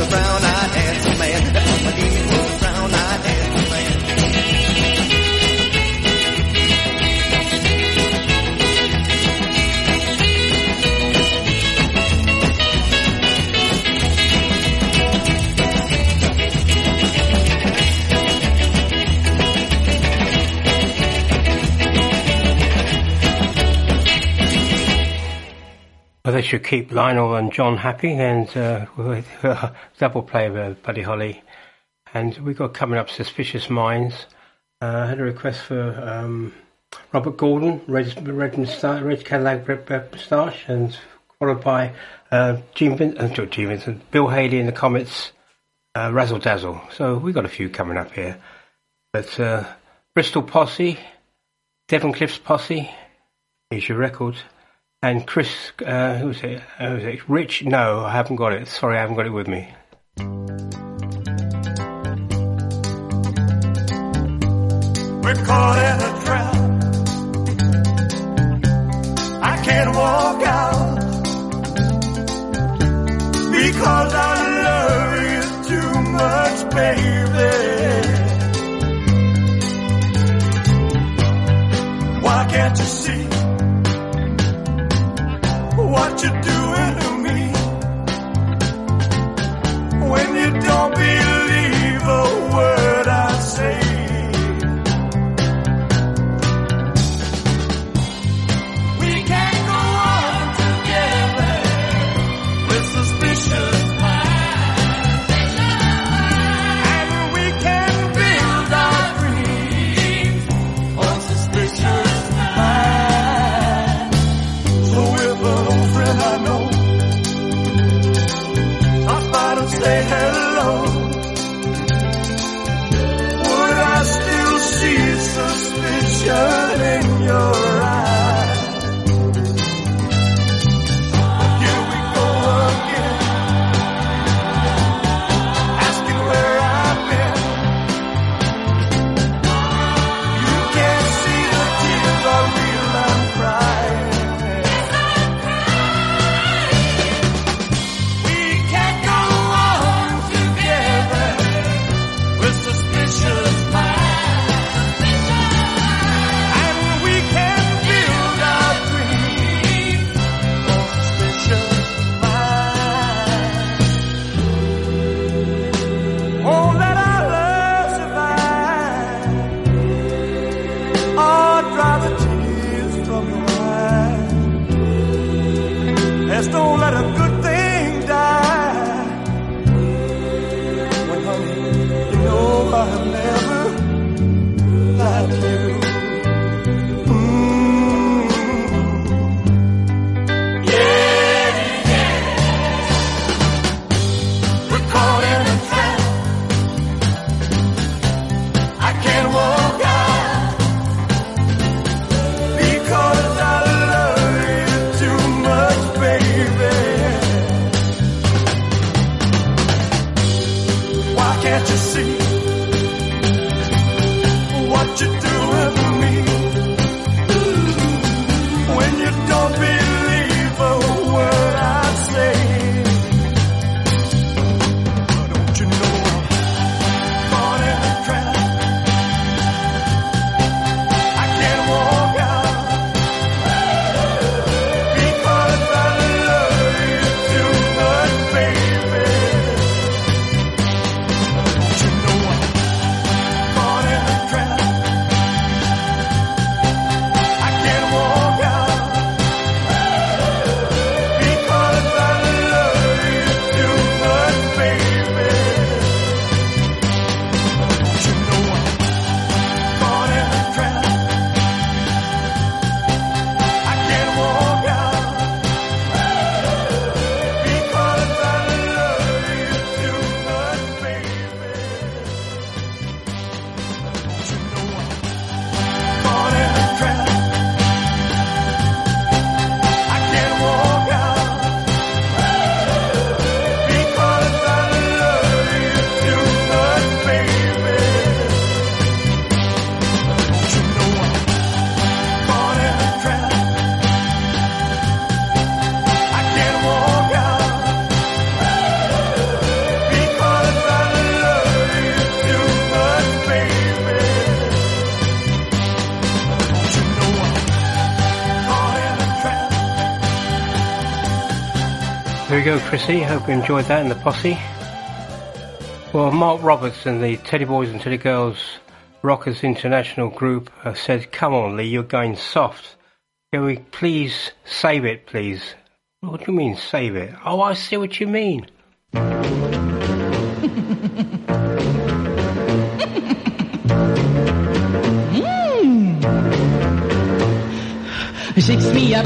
the brown-eyed handsome man. That's brown-eyed handsome man. Well, they should keep Lionel and John happy, and uh, [LAUGHS] uh double play with Buddy Holly, and we got coming up Suspicious Minds. Uh, I had a request for um, Robert Gordon, Red Red, Mustache, Red Cadillac Moustache, and followed by uh, Gene, Vincent, uh, Gene Vincent, Bill Haley and the Comets, uh, Razzle Dazzle. So we got a few coming up here. But uh, Bristol Posse, Devon Cliffs Posse, here's your record. And Chris, uh, who's it? Who's it? Rich? No, I haven't got it. Sorry, I haven't got it with me. We're caught in a trap. I can't walk out because I love you too much, baby. Why can't you see what you do? Don't believe a word we go, Chrissy. Hope you enjoyed that in the posse. Well, Mark Roberts and the Teddy Boys and Teddy Girls Rockers International Group said, Come on, Lee, you're going soft. Can we please save it, please? What do you mean, save it? Oh, I see what you mean. [LAUGHS] Hmm. Shakes me up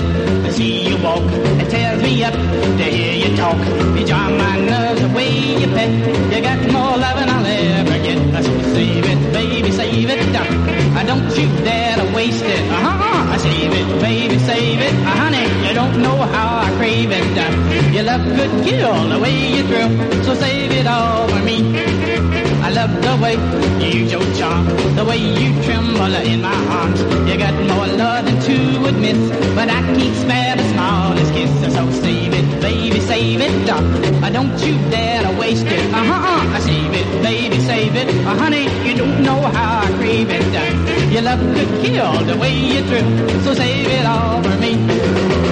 walk. It tears me up to hear you talk. You charm my nerves the way you pet. You got more loving I'll ever get. So save it, baby, save it. Uh, don't you dare to waste it. Uh-huh. I save it, baby, save it. Uh, honey, you don't know how I crave it. Uh, you love good girl the way you thrill. So save it all for me. Love the way you use your charm, the way you tremble in my arms. You got more love than would miss, but I can't spare the smallest kiss. So save it, baby, save it. Uh, don't you dare to waste it. Uh-huh, I save it, baby, save it. Uh, honey, you don't know how I crave it. Uh, you love good kill the way you thrill, so save it all for me.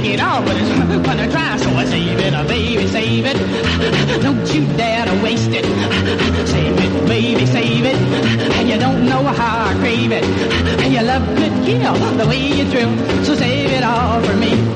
take it off, but it's gonna dry, so I save it, baby, save it. [LAUGHS] Don't you dare to waste it. [LAUGHS] Save it, baby, save it. And you don't know how I crave it. [LAUGHS] And you love could kill the way you drill, so save it all for me.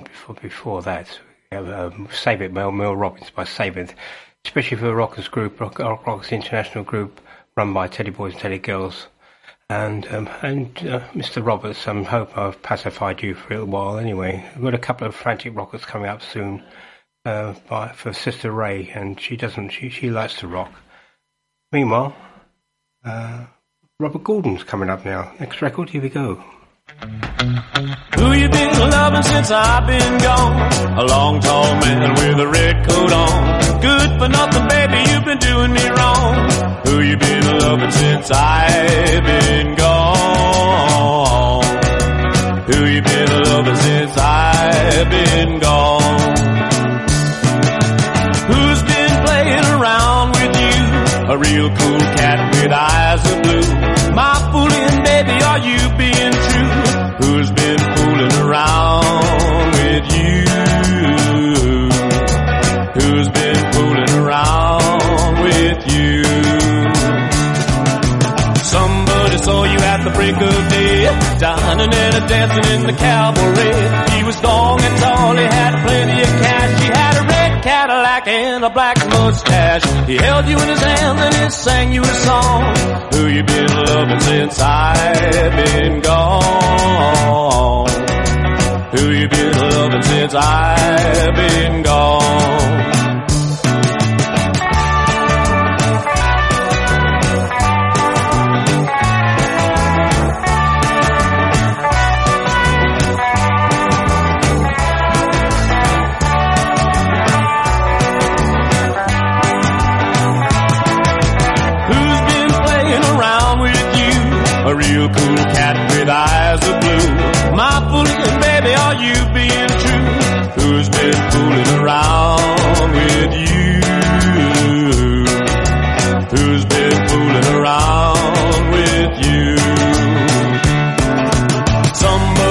Before before that, um, Save It, Mel, Mel Robbins by Save It, especially for the Rockers group, Rock, Rockers International group, run by Teddy Boys and Teddy Girls. And um, and uh, Mr. Roberts, I hope I've pacified you for a little while anyway. We've got a couple of frantic rockers coming up soon uh, by, for Sister Ray, and she doesn't, she, she likes to rock. Meanwhile, uh, Robert Gordon's coming up now. Next record, here we go. Who you been loving since I've been gone? A long tall man with a red coat on. Good for nothing, baby, you've been doing me wrong. Who you been loving since I've been gone? Who you been loving since I've been gone? Who's been playing around with you? A real cool cat with eyes of blue. My fooling baby, are you you? Who's been fooling around with you? Somebody saw you at the break of day, dining and dancing in the cabaret. He was long and tall, he had plenty of cash. He had a red Cadillac and a black mustache. He held you in his hand and he sang you a song. Who you been loving since I've been gone? Who you been loving since I've been gone? Who's been playing around with you? A real cool cat with eyes of blue. My fooling baby, are you being true? Who's been fooling around with you? Who's been fooling around with you? Somebody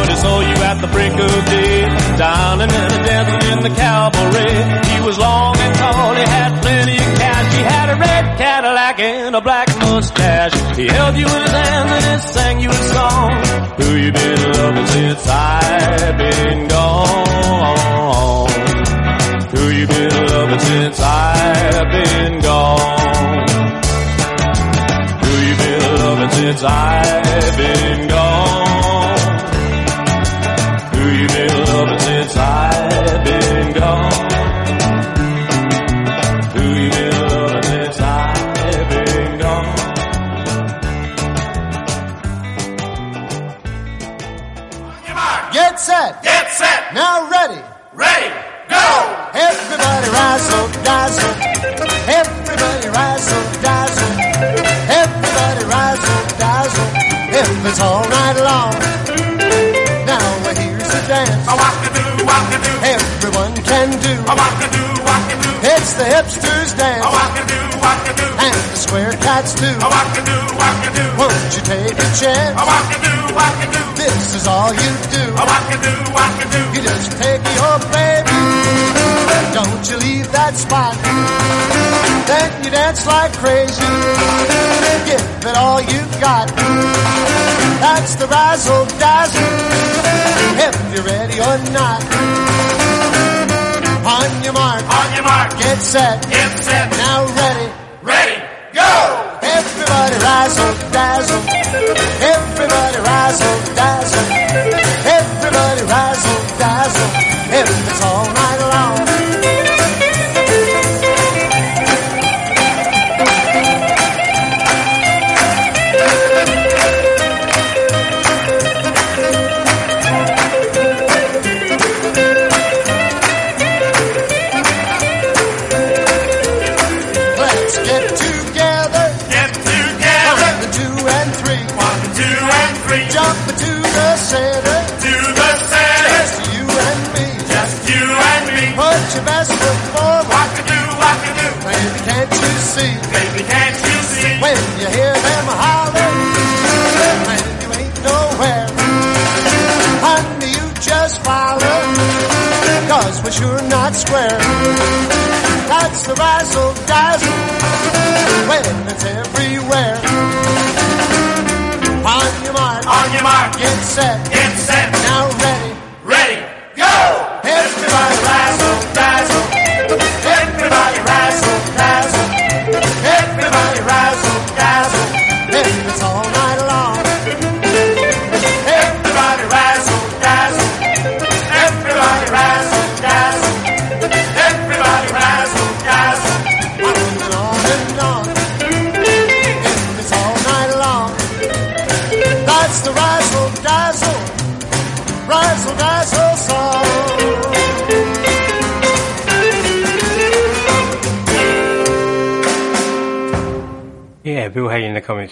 at the break of day, dining and a dancing in the cabaret. He was long and tall, he had plenty of cash. He had a red Cadillac and a black mustache. He held you in his hand and he sang you a song. Who you been loving since I've been gone? Who you been loving since I've been gone? Who you been loving since I've been gone? Who you been loving since I've been gone? Who you been loving since I've been gone? Get set. Get set. Now ready. Ready. Go. Everybody dazzle. Everybody dazzle. Everybody dazzle. If it's all night long. Now here's the dance. A walk a do, walk a do. Everyone can do. A walk a do, walk a do. It's the hipsters dance. A walk a do, walk a do. And the square cats too. A walk a do, walk a do. Won't you take a chance? A walk a do, walk a do. This is all you do. A walk a do, walk a do. You just take your baby. Don't you leave that spot. Then you dance like crazy. Give it all you've got. That's the razzle dazzle. If you're ready or not. On your mark. On your mark. Get set. Get set. Now ready. Ready. Go. Everybody razzle dazzle. Everybody razzle dazzle.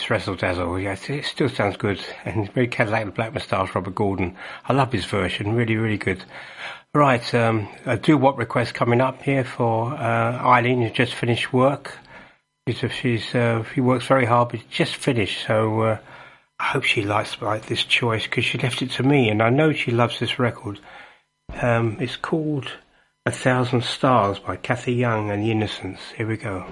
Razzle Dazzle. It still sounds good. And very Cadillac and Black Moustache, Robert Gordon. I love his version, really, really good. Right, um, a doo-wop request coming up here for uh, Eileen, who's just finished work. She's, she's uh, she works very hard, but just finished. So uh, I hope she likes like this choice because she left it to me, and I know she loves this record. Um, it's called A Thousand Stars by Kathy Young and the Innocents. Here we go.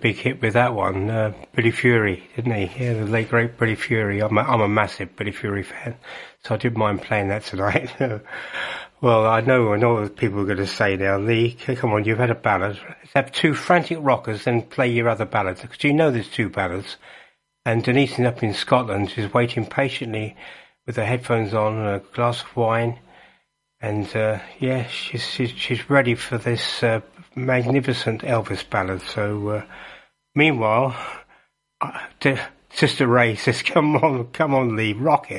Big hit with that one. Uh, Billy Fury, didn't he? Yeah, the late great Billy Fury. I'm a, I'm a massive Billy Fury fan, so I didn't mind playing that [LAUGHS] tonight. well, I know, I know what people are going to say now. Lee, come on, you've had a ballad. Let's have two frantic rockers, then play your other ballads. Because you know there's two ballads. And Denise up in Scotland is waiting patiently with her headphones on, and a glass of wine, and uh, yeah, she's, she's she's ready for this uh, magnificent Elvis ballad. So, uh, meanwhile, uh, Sister Ray says, "Come on, come on, Lee, rock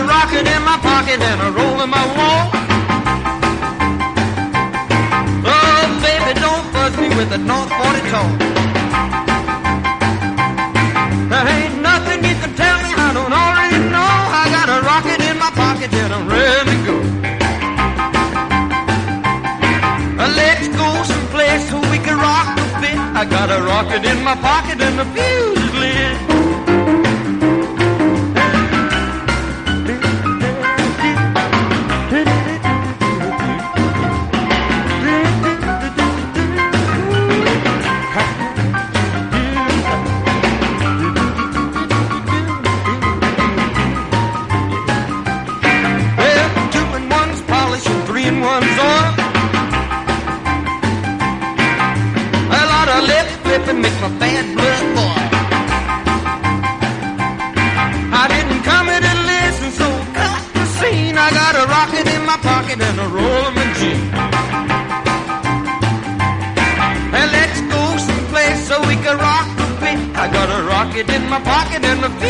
a rocket in my pocket and a roll in my wall. Oh, baby, don't fuss me with a North 40 talk. There ain't nothing you can tell me I don't already know. I got a rocket in my pocket and I'm ready to go. Let's go someplace so we can rock a bit. I got a rocket in my pocket and a fuse. my pocket and my feet.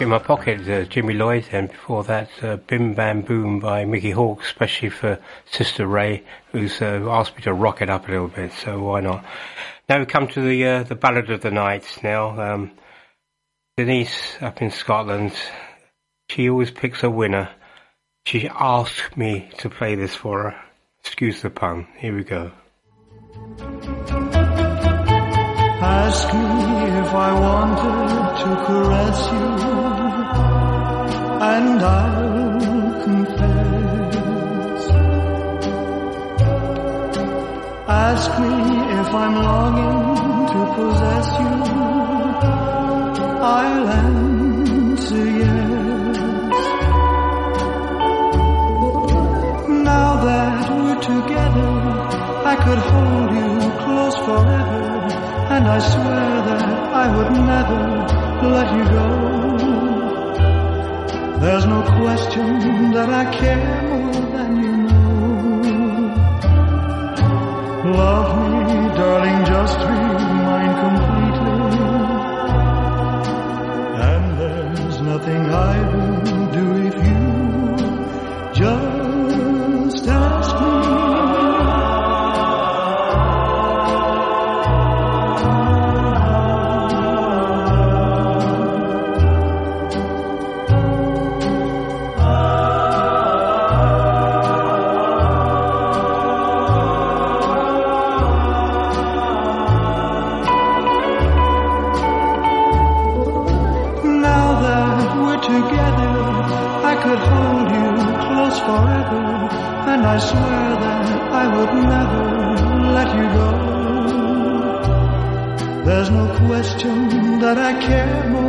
Uh, Jimmy Lloyd, and before that, uh, Bim Bam Boom by Mickey Hawk, especially for Sister Ray, who's uh, asked me to rock it up a little bit, so why not? Now we come to the uh, the ballad of the night. Now, um, Denise up in Scotland, she always picks a winner. She asked me to play this for her. Excuse the pun. Here we go. Ask me if I wanted to caress you and I'll confess. Ask me if I'm longing to possess you. I'll answer yes. Now that we're together, I could hold you close forever, and I swear that I would never let you go. There's no question that I care more than you know. Love me, darling, just remind completely. And there's nothing I will do question that I care more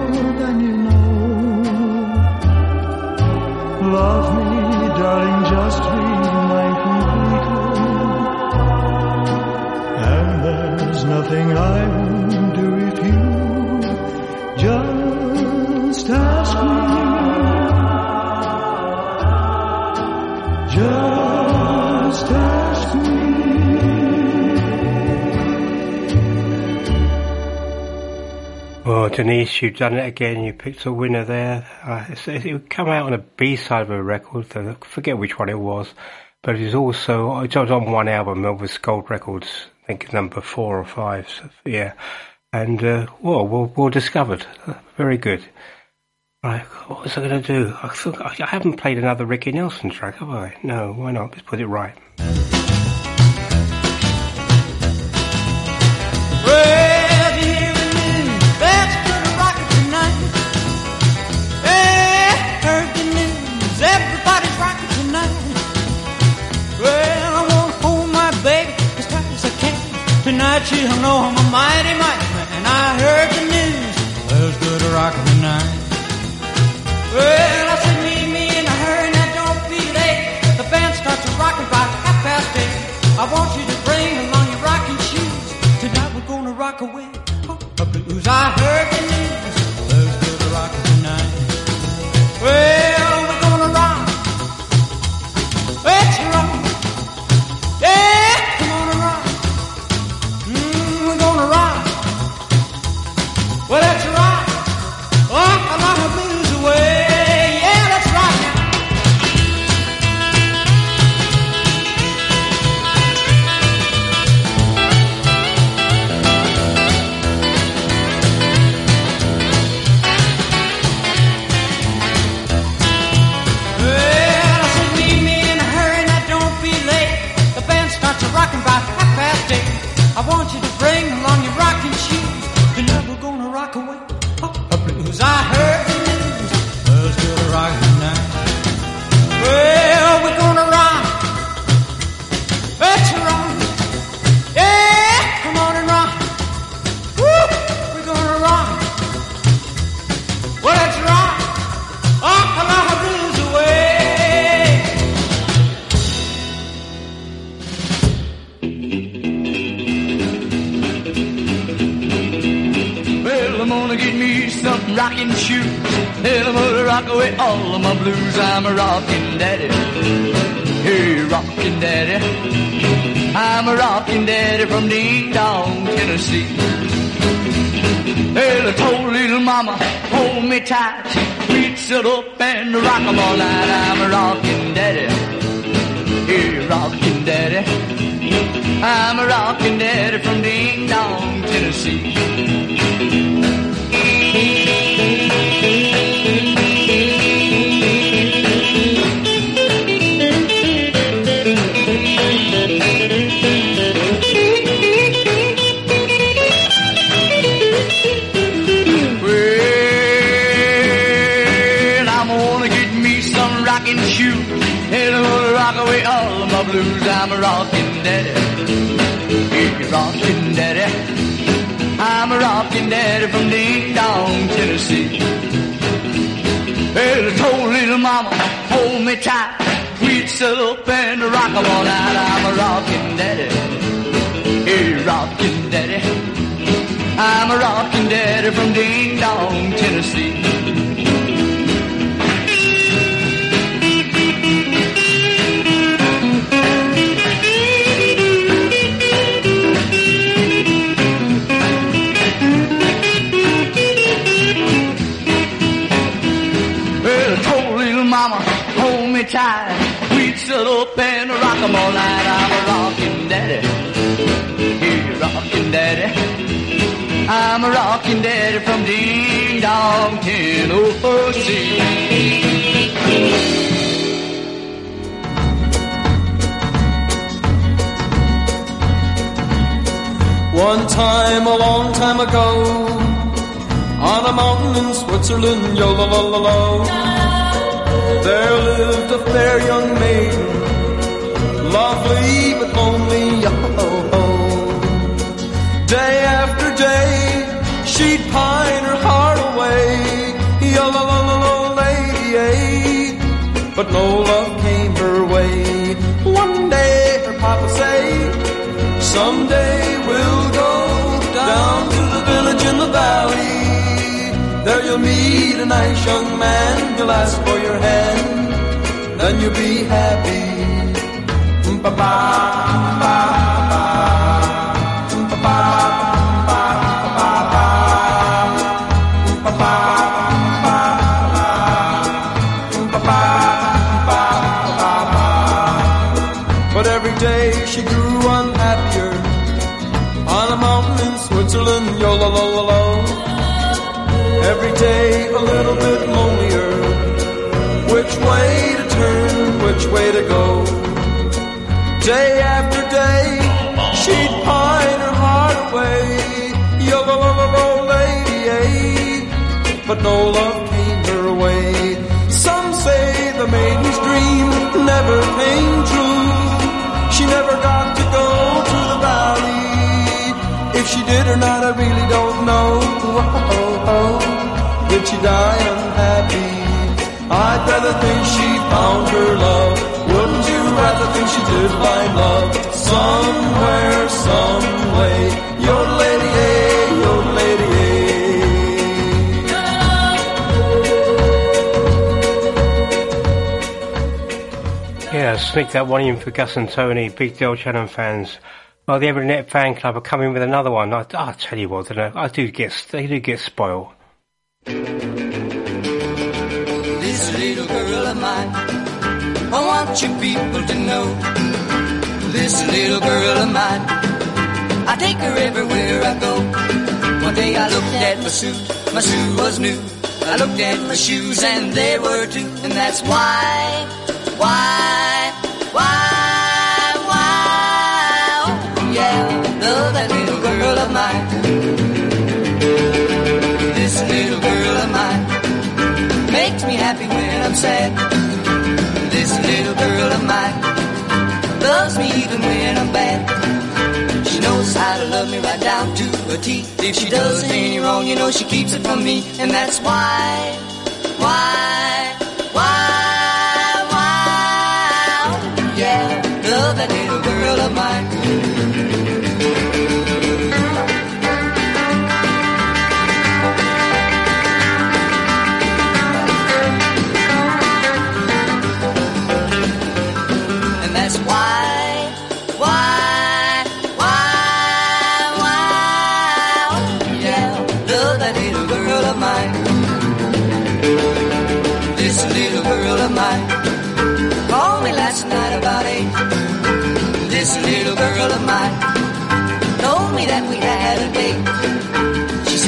Denise, you've done it again. You picked a winner there. Uh, it would come out on a B-side of a record. I forget which one it was, but it was also it was on one album, Elvis Gold Records. I think number four or five. So, yeah, and uh, well, well, well discovered. Uh, Very good. Right, what was I going to do? I I I haven't played another Ricky Nelson track, have I? No, why not? Let's put it right. She'll know I'm a mighty, mighty man. I heard the news. There's good rocking tonight. Well, I said meet me in a hurry now, don't be late. The band starts to rock about half past eight. I want you to bring along your rocking shoes. Tonight we're gonna rock away the blues. I heard the news. Tight. We'd sit up and rock 'em all night. I'm a rockin' daddy. Hey, rockin' daddy. I'm a rockin' daddy from Ding Dong, Tennessee. I'm a rockin' daddy. Hey, rockin' daddy. I'm a rockin' daddy from Ding Dong, Tennessee. Well, I told little mama, hold me tight. We'd settle up and rock 'em all night. I'm a rockin' daddy. Hey, rockin' daddy. I'm a rockin' daddy from Ding Dong, Tennessee. Rock 'em all night. I'm a rockin' daddy. Hey, rockin' daddy. I'm a rockin' daddy from Ding Dong, Tennessee. Oh One time, a long time ago, on a mountain in Switzerland, yo la la la la, there lived a fair young maiden, lovely but lonely, yo ho. Day after day, she'd pine her heart away, eh, but no love came her way. One day, her papa say, someday we'll go down to the village in the valley. There you'll meet a nice young man, he'll ask for your hand, then you'll be happy. But every day she grew unhappier on a mountain in Switzerland, yo la la la la. Every day a little bit lonelier. Which way to turn, which way to go? Day after day, she'd pine her heart away, yo la la la la lady? But no love came her way. Some say the maiden's dream never came true. She never got to go to the valley. If she did or not, I really don't know. Oh, oh. Did she die unhappy? I'd rather think she found her love. Wouldn't you did find love? Somewhere, some way. Your lady, Yeah, sneak that one in for Gus and Tony, big Del Shannon fans. Well, the Everly Net fan club are coming with another one. I, I'll tell you what, I I do get, they do get spoiled. I want you people to know. This little girl of mine, I take her everywhere I go. One day I looked at my suit, my suit was new. I looked at my shoes and they were too, and that's why, why, why, why, oh yeah, love that little girl of mine. This little girl of mine makes me happy when I'm sad. Right down to her teeth. If she does any wrong, you know she keeps it from me, and that's why, why, why, why, yeah, love that little girl of mine.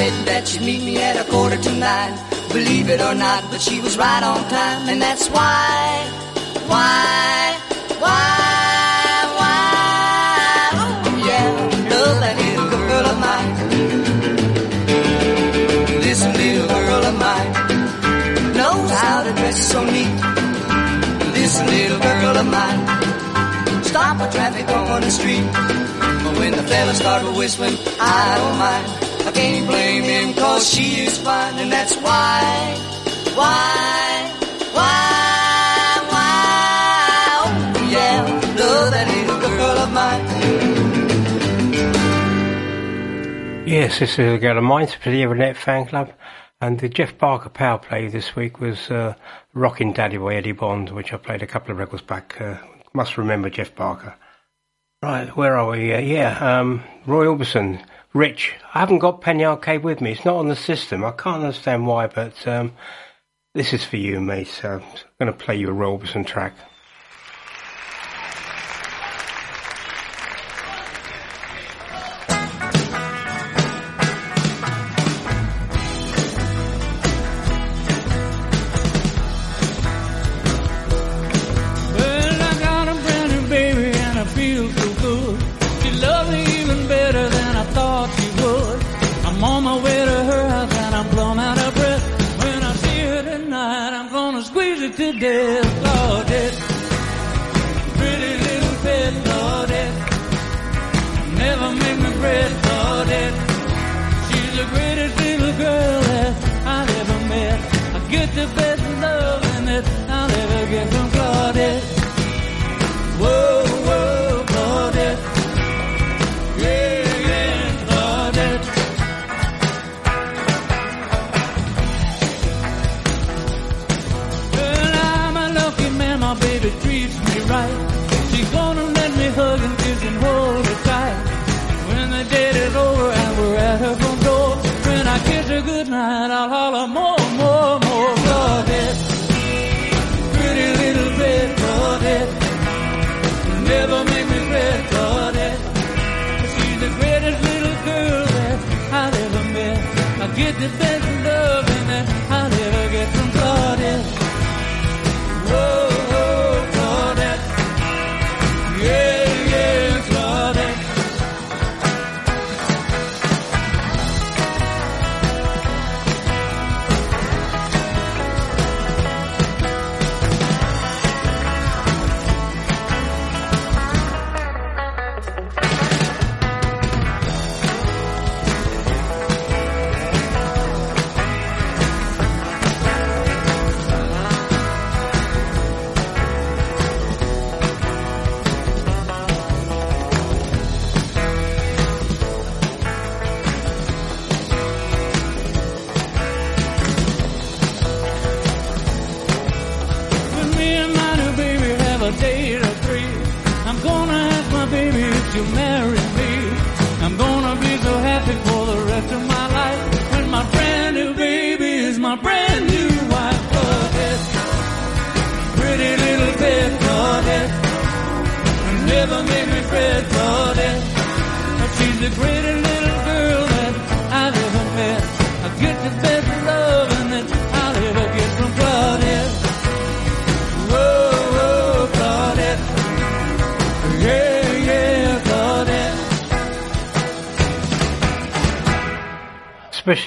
Said that she'd meet me at a quarter to nine. Believe it or not, but she was right on time, and that's why, why, why, why, oh yeah, love that little girl of mine. This little girl of mine knows how to dress so neat. This little girl of mine stop the traffic on the street. But when the fellas start whistling, I don't mind. I can't blame him cause she is fine and that's why, why, why, why, oh yeah, love that little girl of mine. Yes, this is a girl of mine for the Everly Net fan club. And the Jeff Barker power play this week was uh, Rockin' Daddy by Eddie Bond, which I played a couple of records back. Uh, must remember Jeff Barker. Right, where are we? Uh, yeah, um, Roy Orbison, Rich. I haven't got Penny Arcade with me. It's not on the system. I can't understand why, but um, this is for you, mate. So I'm going to play you a Roy Orbison track.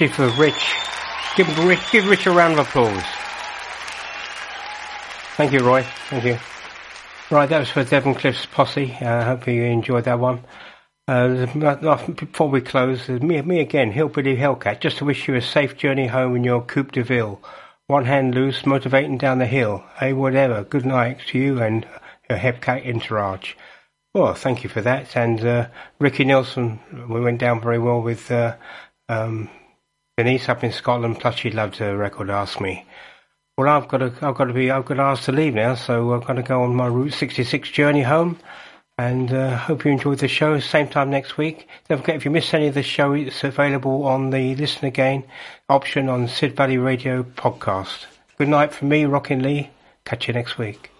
Especially for Rich. Give Rich, give Rich a round of applause. Thank you, Roy. Thank you. Right, that was for Devon Cliff's posse. I uh, hope you enjoyed that one. Uh, before we close, uh, me, me again, Hillbilly Hellcat, just to wish you a safe journey home in your Coupe de Ville. One hand loose, motivating down the hill. Hey, whatever. Good night to you and your Hellcat entourage. Well, thank you for that. And uh, Ricky Nelson, we went down very well with uh, um, Denise up in Scotland. Plus, she loved her record. Ask me. Well, I've got to, I've got to be, I've got to ask to leave now, so I'm going to go on my Route 66 journey home. And uh, hope you enjoyed the show. Same time next week. Don't forget if you missed any of the show, it's available on the Listen Again option on Sid Valley Radio podcast. Good night from me, Rockin' Lee. Catch you next week.